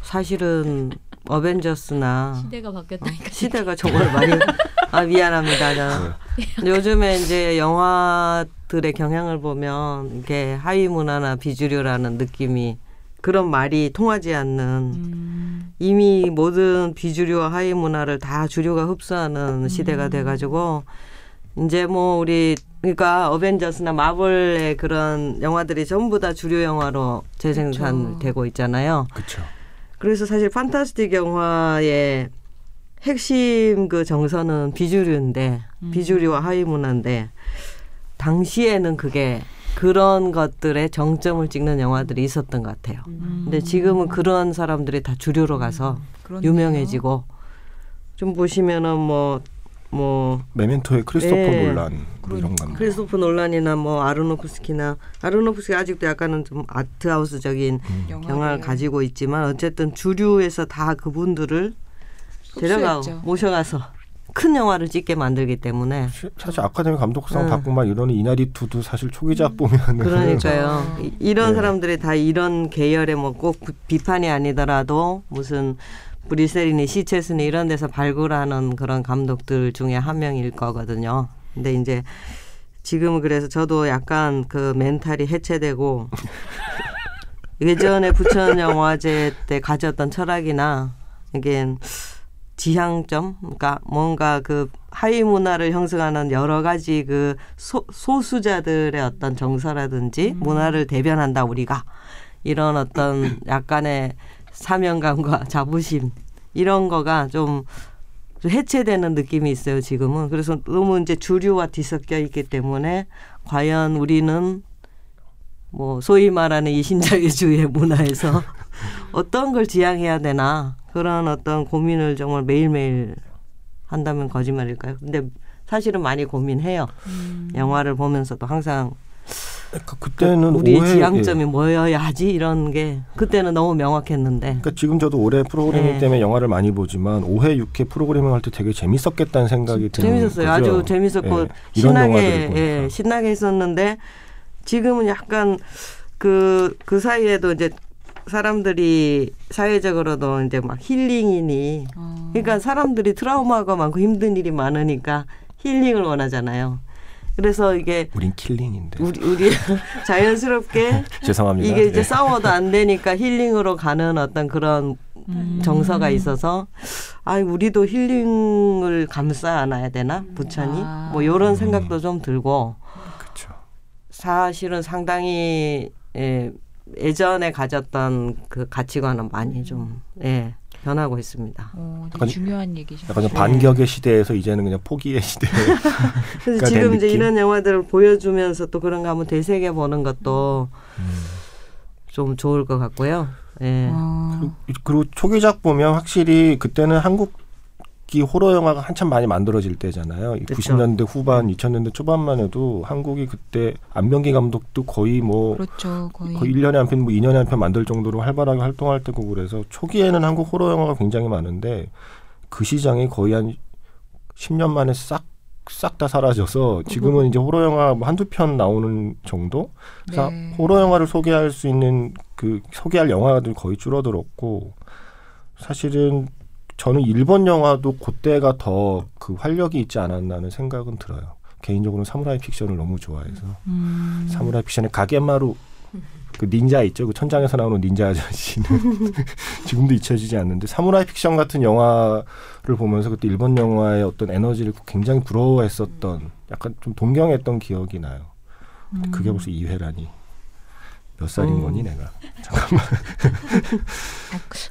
사실은 어벤져스나 시대가 바뀌었다니까. 시대가 정말 많이 아 미안합니다. 저. 근데 요즘에 이제 영화들의 경향을 보면 이게 하위 문화나 비주류라는 느낌이 그런 말이 통하지 않는 음, 이미 모든 비주류와 하위 문화를 다 주류가 흡수하는 음. 시대가 돼가지고 이제 뭐 우리 그러니까 어벤져스나 마블의 그런 영화들이 전부 다 주류 영화로 재생산되고 있잖아요. 그렇죠. 그래서 사실 판타스틱 영화의 핵심 그 정서는 비주류인데 음. 비주류와 하위 문화인데 당시에는 그게 그런 것들의 정점을 찍는 영화들이 있었던 것 같아요. 음. 근데 지금은 그런 사람들이 다 주류로 가서 그렇네요. 유명해지고 좀 보시면은 뭐뭐 메멘토의 크리스토퍼 네. 놀란 뭐 이런 거. 크리스토프 놀란이나 뭐 아르노프스키나 아르노프스키 아직도 약간은 좀 아트하우스적인 영화를 가지고 있지만 어쨌든 주류에서 다 그분들을 데려가 흡수했죠. 모셔가서 큰 영화를 찍게 만들기 때문에 시- 사실 아카데미 감독상 응. 받고 막 이러는 이나리투도 사실 초기작 보면은 그러니까요. 이- 이런 네. 사람들이 다 이런 계열의 뭐 꼭 비판이 아니더라도 무슨 브리셀이니 시체스니 이런 데서 발굴하는 그런 감독들 중에 한 명일 거거든요. 근데 이제 지금은 그래서 저도 약간 그 멘탈이 해체되고 예전에 부천 영화제 때 가졌던 철학이나 이게 지향점, 그러니까 뭔가 그 하위 문화를 형성하는 여러 가지 그 소, 소수자들의 어떤 정서라든지 문화를 대변한다 우리가. 이런 어떤 약간의 사명감과 자부심 이런 거가 좀, 좀 해체되는 느낌이 있어요 지금은 그래서 너무 이제 주류와 뒤섞여 있기 때문에 과연 우리는 뭐 소위 말하는 이 신자유주의 문화에서 어떤 걸 지향해야 되나 그런 어떤 고민을 정말 매일매일 한다면 거짓말일까요? 근데 사실은 많이 고민해요. 영화를 보면서도 항상 그러니까 그때는 우리의 지향점이 예. 뭐여야 하지 이런 게 그때는 너무 명확했는데 그러니까 지금 저도 올해 프로그래밍 네. 때문에 영화를 많이 보지만 5회, 6회 프로그래밍 할 때 되게 재밌었겠다는 생각이 드는 재밌었어요. 거죠. 아주 재밌었고 예, 신나게. 예, 신나게 했었는데 지금은 약간 그, 그 사이에도 이제 사람들이 사회적으로도 이제 막 힐링이니 어. 그러니까 사람들이 트라우마가 많고 힘든 일이 많으니까 힐링을 원하잖아요. 그래서 이게 우린 킬링인데. 우리 우리 자연스럽게 죄송합니다. 이게 이제 예. 싸워도 안 되니까 힐링으로 가는 어떤 그런 음. 정서가 있어서 아 우리도 힐링을 감싸 안아야 되나 부천이 아. 뭐 이런 생각도 좀 들고 그렇죠. 사실은 상당히 예, 예전에 가졌던 그 가치관은 많이 좀 예, 변하고 있습니다. 어, 약간- 중요한 얘기죠. 약간 좀 반격의 시대에서 이제는 그냥 포기의 시대. 그래서 지금 내 이제? 이런 영화들을 보여주면서 또 그런 거 한번 되새겨 보는 것도 좀 좋을 것 같고요. 예. 어. 그리고 초기작 보면 확실히 그때는 한국 이 호러 영화가 한참 많이 만들어질 때잖아요. 이 그쵸. 90년대 후반, 2000년대 초반만 해도 한국이 그때 안병기 감독도 거의 뭐 그렇죠. 거의. 거의 1년에 한 편, 뭐 2년에 한 편 만들 정도로 활발하게 활동할 때고 그래서 초기에는 한국 호러 영화가 굉장히 많은데 그 시장이 거의 한 10년 만에 싹 싹다 사라져서 지금은 이제 호러 영화 뭐 한두 편 나오는 정도? 그래서 네. 호러 영화를 소개할 수 있는 그 소개할 영화들 거의 줄어들었고 사실은 저는 일본 영화도 그때가 더 그 활력이 있지 않았나는 생각은 들어요. 개인적으로는 사무라이 픽션을 너무 좋아해서 음. 사무라이 픽션의 가게마루 그 닌자 있죠. 그 천장에서 나오는 닌자 아저씨는 지금도 잊혀지지 않는데 사무라이 픽션 같은 영화를 보면서 그때 일본 영화의 어떤 에너지를 굉장히 부러워했었던 약간 좀 동경했던 기억이 나요. 그게 벌써 2회라니. 몇 살인 음. 거니 내가.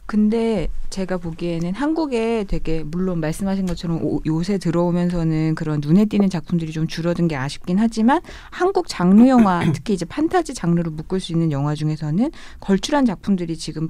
근데 제가 보기에는 한국에 되게 물론 말씀하신 것처럼 오- 요새 들어오면서는 그런 눈에 띄는 작품들이 좀 줄어든 게 아쉽긴 하지만 한국 장르 영화 특히 이제 판타지 장르로 묶을 수 있는 영화 중에서는 걸출한 작품들이 지금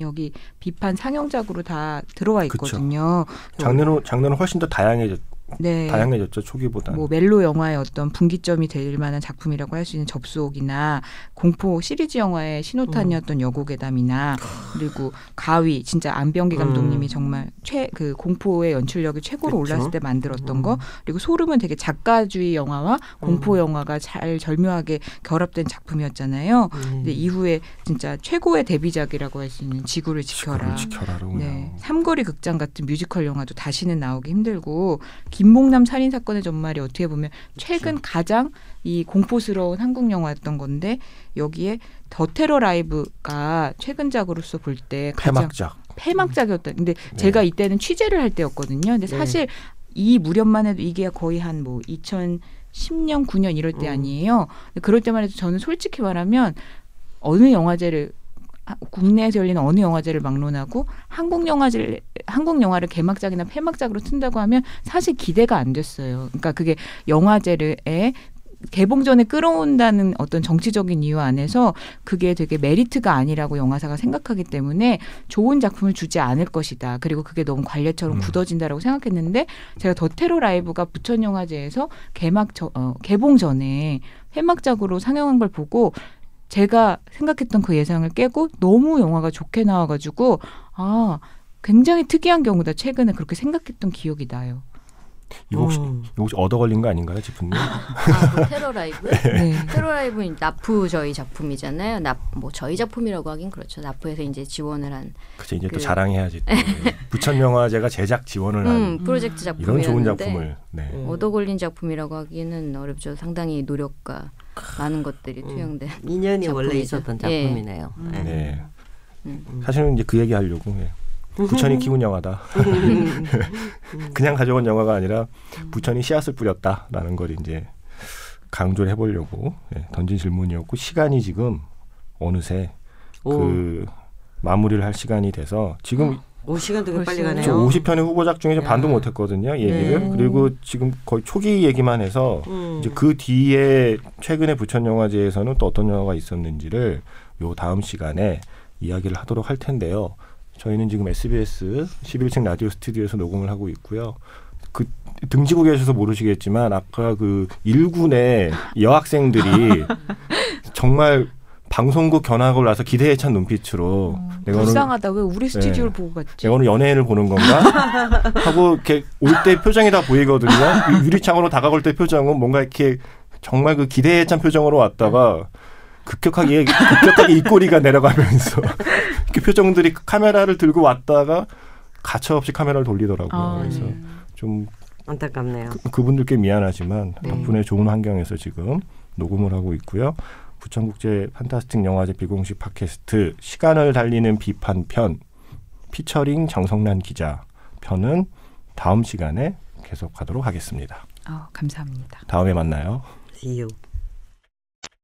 여기 비판 상영작으로 다 들어와. 있거든요. 장르는 장르는 훨씬 더 다양해졌 네. 다양해졌죠 초기보다. 뭐 멜로 영화의 어떤 분기점이 될 만한 작품이라고 할 수 있는 접속이나 공포 시리즈 영화의 신호탄이었던 여고괴담이나 그리고 가위 진짜 안병기 감독님이 음. 정말 최 그 공포의 연출력이 최고로 그쵸. 올랐을 때 만들었던 음. 거 그리고 소름은 되게 작가주의 영화와 공포 영화가 잘 절묘하게 결합된 작품이었잖아요. 음. 근데 이후에 진짜 최고의 데뷔작이라고 할 수 있는 지구를 지켜라. 지구를 지켜라로. 네, 삼거리 극장 같은 뮤지컬 영화도 다시는 나오기 힘들고 김복남 살인 사건의 전말이 어떻게 보면 최근 가장 이 공포스러운 한국 영화였던 건데 여기에 더 테러 라이브가 최근작으로서 볼 때 가장 폐막작. 폐막작이었다. 근데 네. 제가 이때는 취재를 할 때였거든요. 근데 네. 사실 이 무렵만 해도 이게 거의 한 뭐 2010년 9년 이럴 때 음. 아니에요. 그럴 때만 해도 저는 솔직히 말하면 어느 영화제를 하- 국내에서 열리는 어느 영화제를 막론하고 한국 영화제를 한국 영화를 개막작이나 폐막작으로 튼다고 하면 사실 기대가 안 됐어요. 그러니까 그게 영화제를 에 개봉 전에 끌어온다는 어떤 정치적인 이유 안에서 그게 되게 메리트가 아니라고 영화사가 생각하기 때문에 좋은 작품을 주지 않을 것이다. 그리고 그게 너무 관례처럼 음. 굳어진다라고 생각했는데 제가 더 테러 라이브가 부천 영화제에서 개막 저, 어, 개봉 전에 회막작으로 상영한 걸 보고 제가 생각했던 그 예상을 깨고 너무 영화가 좋게 나와가지고 아 굉장히 특이한 경우다 최근에 그렇게 생각했던 기억이 나요. 이거 혹시 음. 이거 혹시 얻어 걸린 거 아닌가요, 지프님? 아, 뭐 테러 라이브? 네. 테러 라이브는 나프 저희 작품이잖아요. 나, 뭐 저희 작품이라고 하긴 그렇죠. 나프에서 이제 지원을 한 그치 이제 또 그- 자랑해야지. 또. 부천 영화제가 제작 지원을 한 음, 프로젝트 이런 작품이었는데 좋은 작품을. 네. 음. 얻어 걸린 작품이라고 하기는 어렵죠. 상당히 노력과 많은 것들이 음. 투영된. 인연이 원래 작품이죠. 있었던 예. 작품이네요. 예. 네. 음. 사실은 이제 그 얘기 하려고. 예. 부천이 키운 영화다. 그냥 가져온 영화가 아니라 부천이 씨앗을 뿌렸다라는 걸 이제 강조를 해보려고 예, 던진 질문이었고 시간이 지금 어느새 오, 그 마무리를 할 시간이 돼서 지금 오 시간 되게 빨리? 가네요. 저 50편의 후보작 중에 좀 야. 반도 못했거든요 얘기를 네. 그리고 지금 거의 초기 얘기만 해서 음. 이제 그 뒤에 최근에 부천 영화제에서는 또 어떤 영화가 있었는지를 요 다음 시간에 이야기를 하도록 할 텐데요. 저희는 지금 SBS 11층 라디오 스튜디오에서 녹음을 하고 있고요. 그 등지고 계셔서 모르시겠지만 아까 그 일군의 여학생들이 정말 방송국 견학을 나서 기대에 찬 눈빛으로 내가 오늘 불쌍하다. 왜 우리 스튜디오를 네. 보고 갔지? 내가 오늘 연예인을 보는 건가 하고 이렇게 올 때 표정이 다 보이거든요. 이 유리창으로 다가올 때 표정은 뭔가 이렇게 정말 그 기대에 찬 표정으로 왔다가 급격하게 급격하게 입꼬리가 내려가면서 그 표정들이 카메라를 들고 왔다가 가차없이 카메라를 돌리더라고요. 아, 그래서 네. 좀 안타깝네요. 그, 그분들께 미안하지만 네. 덕분에 좋은 환경에서 지금 녹음을 하고 있고요. 부천국제 판타스틱 영화제 비공식 팟캐스트 시간을 달리는 비판 편 피처링 정성란 기자 편은 다음 시간에 계속하도록 하겠습니다. 어, 감사합니다. 다음에 만나요. See you.